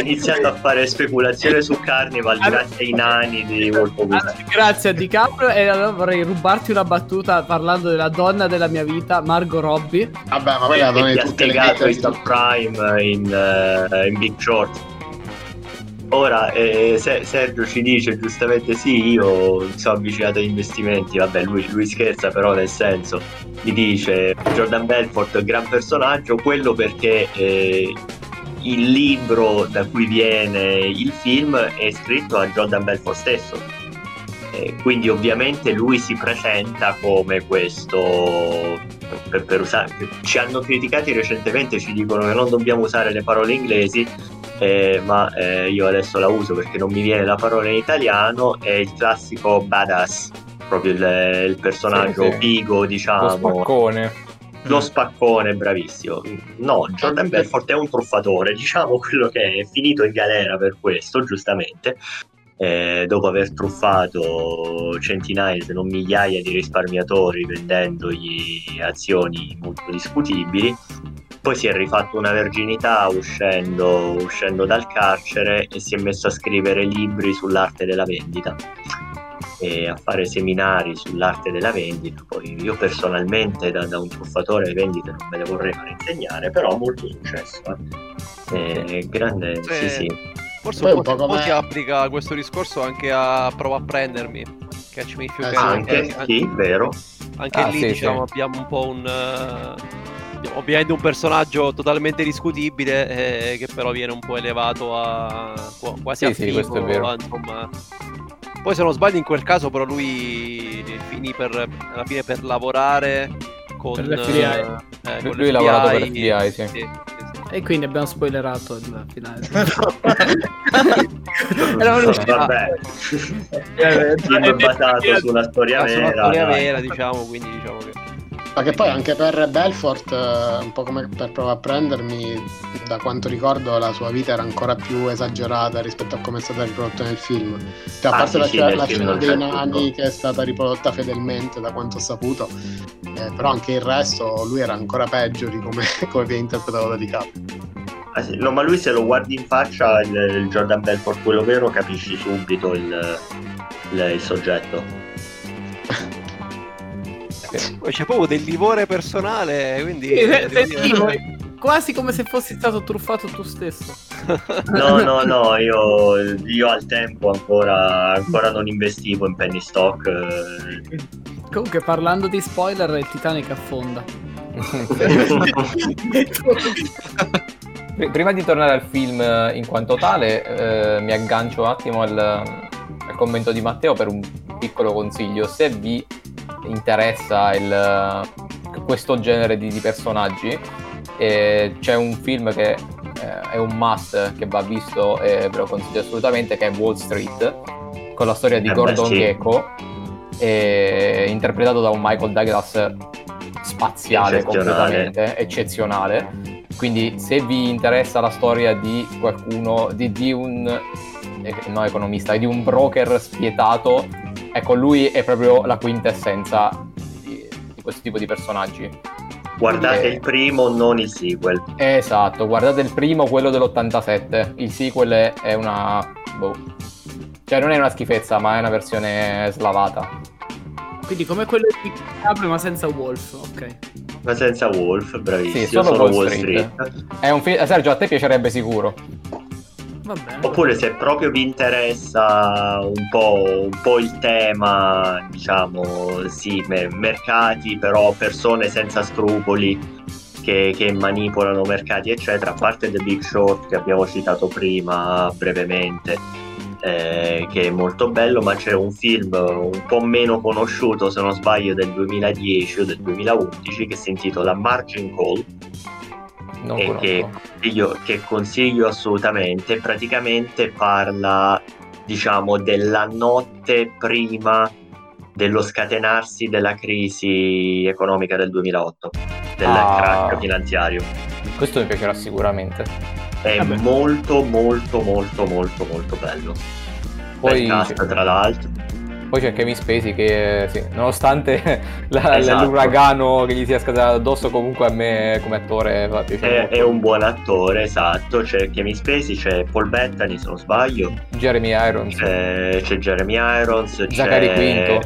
iniziando a fare speculazione su Carnival grazie ai nani di Wolf of Wall Street. Grazie a DiCaprio e allora vorrei rubarti una battuta parlando della donna della mia vita, Margot Robbie. Vabbè, ma quella che non è ha tutte le spiegato il vite. subprime in, eh, in Big Short. Ora, eh, Se- Sergio ci dice giustamente sì, io mi sono avvicinato agli investimenti, vabbè lui, lui scherza però nel senso, mi dice Jordan Belfort è un gran personaggio, quello perché eh, il libro da cui viene il film è scritto a Jordan Belfort stesso. Eh, quindi ovviamente lui si presenta come questo per, per usare ci hanno criticati recentemente ci dicono che non dobbiamo usare le parole inglesi eh, ma eh, io adesso la uso perché non mi viene la parola in italiano è il classico badass proprio il, il personaggio Sì, sì. figo Lo diciamo spaccone. lo spaccone bravissimo no Jordan Belfort è un truffatore <laughs> diciamo quello che è, è finito in galera per questo giustamente eh, dopo aver truffato centinaia se non migliaia di risparmiatori vendendogli azioni molto discutibili poi si è rifatto una verginità uscendo, uscendo dal carcere e si è messo a scrivere libri sull'arte della vendita e a fare seminari sull'arte della vendita. Poi io personalmente da, da un truffatore di vendite non me le vorrei fare insegnare, però ha molto successo. eh. Eh, grande, sì, Eh, sì. Forse Poi un po', po' un po' come- si applica questo discorso anche a Prova a prendermi. Catch me if you Eh, can. Anche, Anche, sì, vero. anche Ah, lì sì, diciamo sì. abbiamo un po' un... eh, ovviamente un personaggio totalmente discutibile eh, che però viene un po' elevato a qua- quasi Sì, a sì, figo, questo è vero. a- insomma. Poi se non sbaglio in quel caso però lui finì per, alla fine per lavorare con... Per l'FBI. eh, con Lui ha lavorato per l'FBI, sì, sì. E quindi abbiamo spoilerato il finale. <laughs> Vabbè, il film è basato su una storia Ah, vera. storia dai. vera, diciamo, quindi diciamo che... Ma che poi anche per Belfort, eh, un po' come per prova a prendermi, da quanto ricordo la sua vita era ancora più esagerata rispetto a come è stata riprodotta nel film. Cioè, a Ah, parte sì, la, sì, la scena dei nani che è stata riprodotta fedelmente da quanto ho saputo, eh, però anche il resto lui era ancora peggio di come, <laughs> come viene interpretato da DiCaprio. Ah, sì. No, ma lui se lo guardi in faccia, il, il Jordan Belfort, quello vero, capisci subito il, il- il soggetto. <laughs> C'è proprio del livore personale, quindi... Sì, se- dire- quasi come se fossi stato truffato tu stesso. <laughs> No, no, no, io, io al tempo ancora, ancora non investivo in penny stock. eh. Comunque, parlando di spoiler, il Titanic affonda. Pr- Prima di tornare al film in quanto tale, eh, mi aggancio un attimo al, al commento di Matteo per un piccolo consiglio. Se vi interessa il- questo genere di, di personaggi, eh, c'è un film che eh, è un must che va visto e ve lo consiglio assolutamente, che è Wall Street, con la storia di Eh beh, Gordon sì. Gekko, eh, interpretato da un Michael Douglas spaziale Eccezionale. completamente, eccezionale. Quindi se vi interessa la storia di qualcuno, di, di un eh, no economista, di un broker spietato, ecco lui è proprio la quintessenza di, di questo tipo di personaggi. Guardate Eh. il primo, non il sequel. Esatto, guardate il primo, quello dell'87, il sequel è- una... boh. Cioè non è una schifezza, ma è una versione slavata. Quindi, come quello di DiCaprio, ma senza Wolf. Ok. Ma senza Wolf, bravissimo. Sì, solo solo Wall Street. Street. È un film... Sergio, a te piacerebbe sicuro. Oppure se proprio vi interessa un po', un po' il tema, diciamo, sì, me- mercati, però persone senza scrupoli che, che manipolano mercati, eccetera, a parte The Big Short che abbiamo citato prima brevemente, eh, che è molto bello, ma c'è un film un po' meno conosciuto, se non sbaglio, del 2010 o del 2011 che si intitola Margin Call Non e che consiglio, che consiglio assolutamente. Praticamente parla, diciamo, della notte prima dello scatenarsi della crisi economica del 2008, del Ah. crack finanziario. Questo mi piacerà sicuramente. È Vabbè. molto, molto, molto, molto, molto bello. Poi, cast, tra l'altro. Poi c'è Kevin Spacey che, sì, nonostante <laughs> la- Esatto. l'uragano che gli sia scatenato addosso, comunque a me come attore fa piacere. È, è un buon attore, esatto. C'è Kevin Spacey, c'è Paul Bettany, se non sbaglio. Jeremy Irons, C'è, c'è Jeremy Irons. C'è Zachary Quinto.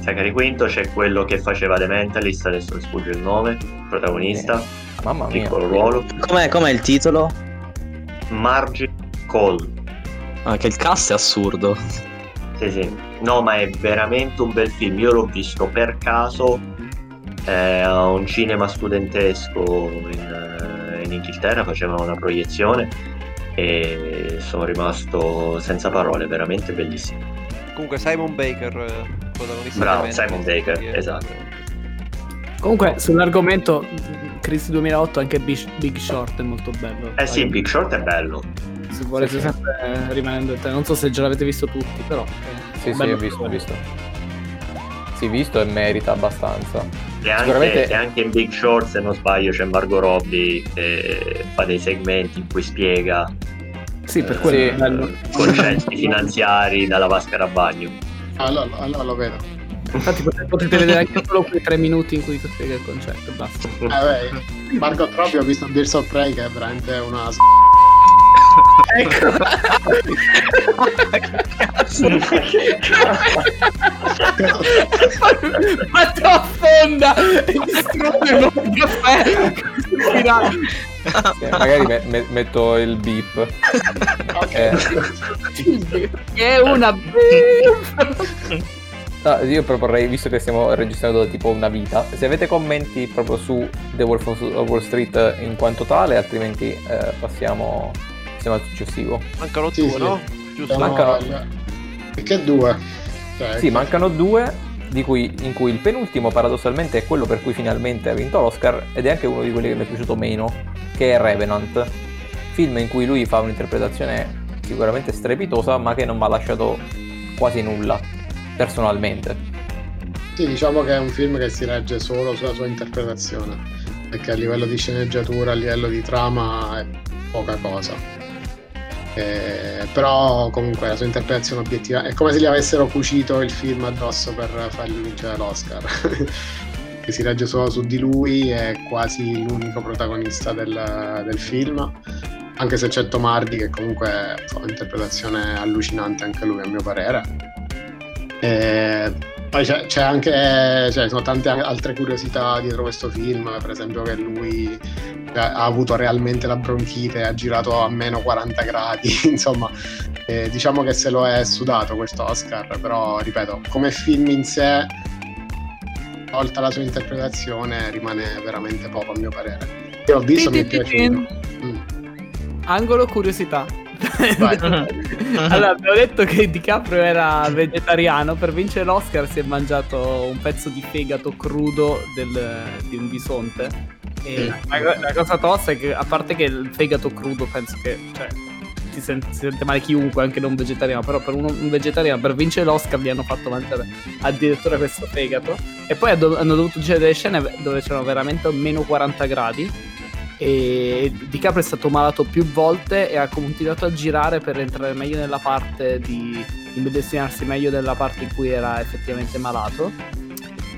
Zachary Quinto, c'è quello che faceva The Mentalist, adesso mi sfugge il nome, protagonista, mamma mia. piccolo ruolo. Com'è, com'è il titolo? Margin Cole. Ah, che il cast è assurdo. Sì, sì. No, ma è veramente un bel film. Io l'ho visto per caso eh, a un cinema studentesco in, eh, in Inghilterra, facevano una proiezione e sono rimasto senza parole, veramente bellissimo. Comunque Simon Baker, eh, protagonista Bravo, Simon Baker, che- esatto. Comunque, sull'argomento, Crisi 2008, anche Big, Big Short è molto bello. Eh sì, Big Short è bello. Se volete Sì, sì. sempre eh, rimanendo in te- non so se già l'avete visto tutti, però. eh, Sì, sì, ho visto, ho visto. Sì, visto e merita abbastanza. E anche, Sicuramente- e anche in Big Short, se non sbaglio, c'è Margot Robbie che fa dei segmenti in cui spiega Sì, per eh, quello è Sì. concetti finanziari dalla vasca da bagno. Allora, allora lo vedo. Infatti potete, vedere anche solo quei tre minuti in cui ti spiega il concetto basta. Eh, beh, Margot Robbie ho visto Birds of Prey che è veramente una s- Ecco. Ma ti affonda e distrugge il nuovo caffè. Eh, magari me- me- metto il beep. Eh, È una no, io proporrei, visto che stiamo registrando da tipo una vita, se avete commenti proprio su The Wolf of Wall Street in quanto tale, altrimenti eh, passiamo, al successivo. Mancano Sì, due, sì. no? Giusto? Mancano- Perché due? Cioè, Sì, mancano due, di cui, in cui il penultimo paradossalmente è quello per cui finalmente ha vinto l'Oscar ed è anche uno di quelli che mi è piaciuto meno, che è Revenant, film in cui lui fa un'interpretazione sicuramente strepitosa ma che non mi ha lasciato quasi nulla, personalmente. Sì, diciamo che è un film che si regge solo sulla sua interpretazione, perché a livello di sceneggiatura, a livello di trama è poca cosa. Eh, però comunque la sua interpretazione obiettiva è come se gli avessero cucito il film addosso per fargli vincere l'Oscar. <laughs> che si regge solo su di lui, è quasi l'unico protagonista del, del film. Anche se c'è Tom Hardy che comunque fa un'interpretazione allucinante anche lui a mio parere. E poi c'è, c'è anche, cioè, ci sono tante altre curiosità dietro questo film, per esempio che lui ha avuto realmente la bronchite, ha girato a meno 40 gradi, <laughs> insomma, eh, diciamo che se lo è sudato questo Oscar, però ripeto, come film in sé, tolta la sua interpretazione, rimane veramente poco a mio parere. Io l'ho visto, mi è piaciuto. Mm. Angolo curiosità. <laughs> Allora, abbiamo detto che DiCaprio era vegetariano. Per vincere l'Oscar si è mangiato un pezzo di fegato crudo del- di un bisonte. E la, la cosa tosta è che, a parte che il fegato crudo, penso che. Cioè, si sente, si sente male chiunque, anche non vegetariano. Però per uno, un vegetariano, per vincere l'Oscar, gli hanno fatto mangiare addirittura questo fegato. E poi hanno dovuto girare delle scene dove c'erano veramente meno 40 gradi e DiCaprio è stato malato più volte e ha continuato a girare per entrare meglio nella parte di immedesimarsi meglio nella parte in cui era effettivamente malato.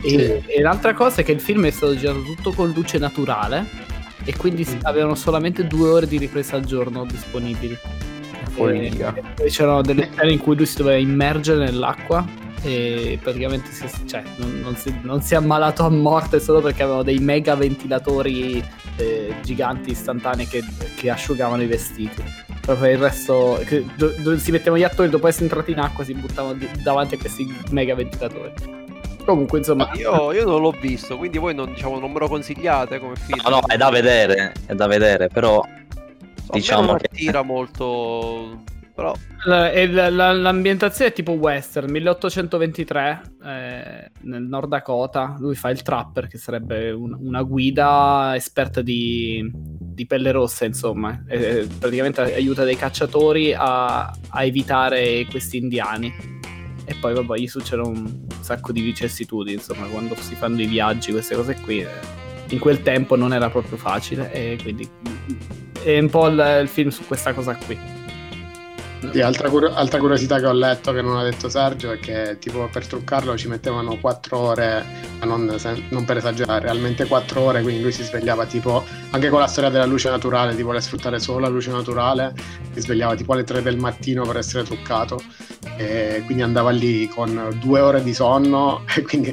E, e l'altra cosa è che il film è stato girato tutto con luce naturale e quindi si- avevano solamente due ore di ripresa al giorno disponibili. E poi c'erano delle scene in cui lui si doveva immergere nell'acqua e praticamente si, cioè, non, non si, non si è ammalato a morte solo perché avevano dei mega ventilatori eh, giganti istantanei che, che asciugavano i vestiti. Per il resto, che- do- dove si mettevano gli attori dopo essere entrati in acqua, si buttavano di- davanti a questi mega ventilatori. Comunque, insomma, Io, io non l'ho visto, quindi voi non, diciamo, non me lo consigliate come film. No, no, è da vedere, è da vedere, però A diciamo non che- attira molto... Però. La- la- la- l'ambientazione è tipo western 1823 eh, nel Nord Dakota. Lui fa il trapper che sarebbe un- una guida esperta di, di pelle rossa insomma. E, praticamente aiuta dei cacciatori a, a evitare questi indiani. E poi vabbè gli succedono un sacco di vicissitudini insomma quando si fanno i viaggi queste cose qui eh, in quel tempo non era proprio facile e quindi è un po' il, il film su questa cosa qui Sì, altra, altra, curiosità che ho letto che non ha detto Sergio è che tipo per truccarlo ci mettevano 4 ore, ma non, non, per esagerare, realmente 4 ore, quindi lui si svegliava tipo anche con la storia della luce naturale, tipo vuole sfruttare solo la luce naturale, si svegliava tipo alle 3 del mattino per essere truccato e quindi andava lì con due ore di sonno <laughs> e quindi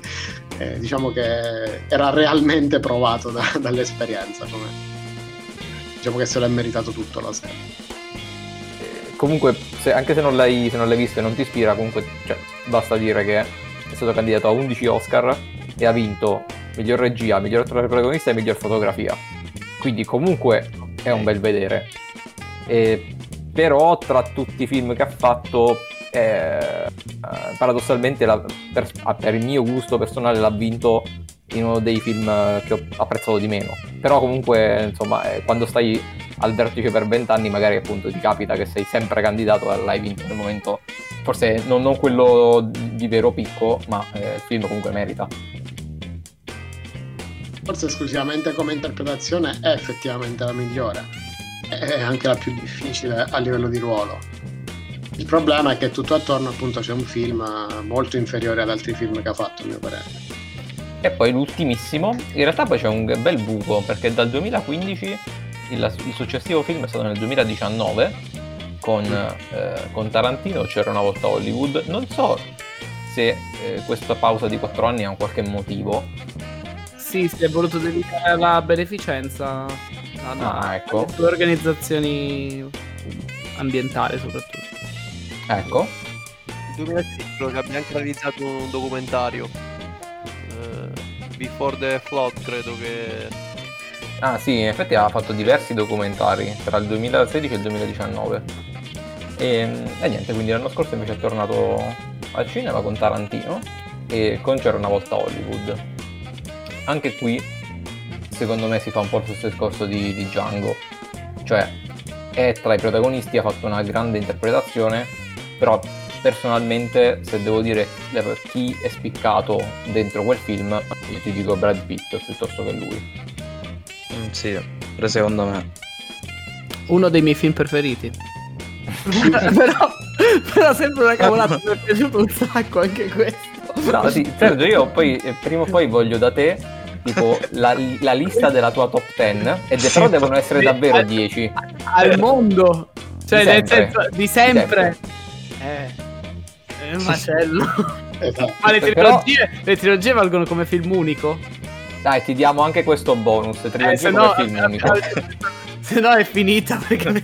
eh, diciamo che era realmente provato da, dall'esperienza. Come... Diciamo che se l'è meritato tutto la serie comunque, se, anche se non, l'hai, se non, l'hai, visto e non ti ispira, comunque cioè, basta dire che è stato candidato a 11 Oscar e ha vinto miglior regia, miglior attore protagonista e miglior fotografia. Quindi comunque è un bel vedere. E, però tra tutti i film che ha fatto, eh, paradossalmente la, per, per il mio gusto personale l'ha vinto in uno dei film che ho apprezzato di meno. Però comunque, insomma, eh, quando stai al vertice per vent'anni magari appunto ti capita che sei sempre candidato e l'hai vinto nel momento, forse non, non quello di vero picco, ma eh, il film comunque merita. Forse esclusivamente come interpretazione è effettivamente la migliore, è anche la più difficile a livello di ruolo. Il problema è che tutto attorno appunto c'è un film molto inferiore ad altri film che ha fatto, a mio parere. E poi l'ultimissimo, in realtà poi c'è un bel buco perché dal 2015 il, il, successivo film è stato nel 2019 con, mm. eh, con, Tarantino, c'era una volta Hollywood. Non so se eh, questa pausa di quattro anni ha un qualche motivo. Sì, si è voluto dedicare alla beneficenza alla, ah, ecco. alle organizzazioni ambientali soprattutto. Ecco. Nel 2016 che abbia anche realizzato un documentario. Uh, Before the Flood credo che Ah sì, in effetti ha fatto diversi documentari tra il 2016 e il 2019. E, e niente, quindi l'anno scorso invece è tornato al cinema con Tarantino e con C'era una volta Hollywood. Anche qui, secondo me, si fa un po' lo stesso discorso di, di Django. Cioè, è tra i protagonisti, ha fatto una grande interpretazione, però personalmente, se devo dire chi è spiccato dentro quel film, io ti dico Brad Pitt piuttosto che lui. Sì, pure secondo me. Uno dei miei film preferiti. <laughs> però, però sempre una cavolata, mi è piaciuto un sacco anche questo. No, sì, Sergio, io poi eh, prima o poi voglio da te tipo la, la, lista della tua top 10 e de- però devono essere davvero 10 al mondo cioè di nel senso di sempre, di sempre. Eh, è un macello <laughs> esatto. ma le trilogie, però... le trilogie valgono come film unico dai, ti diamo anche questo bonus. Eh, se no, film unico. <laughs> Se no è finita perché <laughs>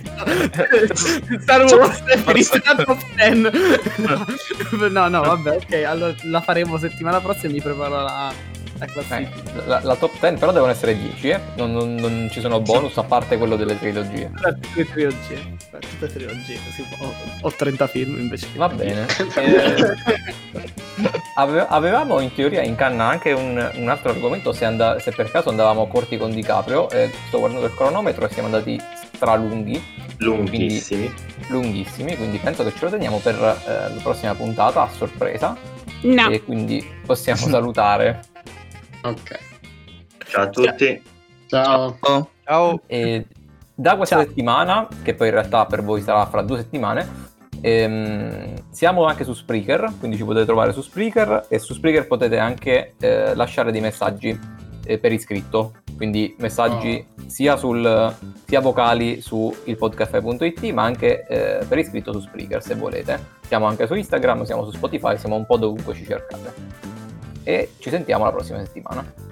Star Wars è finita la top 10. <laughs> No, no, vabbè, ok. Allora la faremo settimana prossima e mi preparo la, la classifica. Eh, la, la, top 10 però devono essere 10, eh? non, non, non, ci sono bonus a parte quello delle trilogie. Tutte le trilogie. Tutte le trilogie. Ho, ho 30 film invece. Va bene. <laughs> eh, ave, avevamo in teoria in canna anche un, un altro argomento se, and- se, per caso andavamo corti con DiCaprio. Eh, sto guardando il cronometro e siamo andati stralunghi. Lunghissimi. Quindi, lunghissimi, quindi penso che ce lo teniamo per eh, la prossima puntata a sorpresa. No. E quindi possiamo <laughs> salutare. Ok. Ciao a tutti. Ciao. Ciao. E da questa Ciao. settimana, che poi in realtà per voi sarà fra due settimane, ehm, siamo anche su Spreaker, quindi ci potete trovare su Spreaker e su Spreaker potete anche eh, lasciare dei messaggi eh, per iscritto, quindi messaggi oh. sia, sul, sia vocali su ilpodcaffè.it ma anche eh, per iscritto su Spreaker se volete. Siamo anche su Instagram, siamo su Spotify, siamo un po' dovunque ci cercate e ci sentiamo la prossima settimana.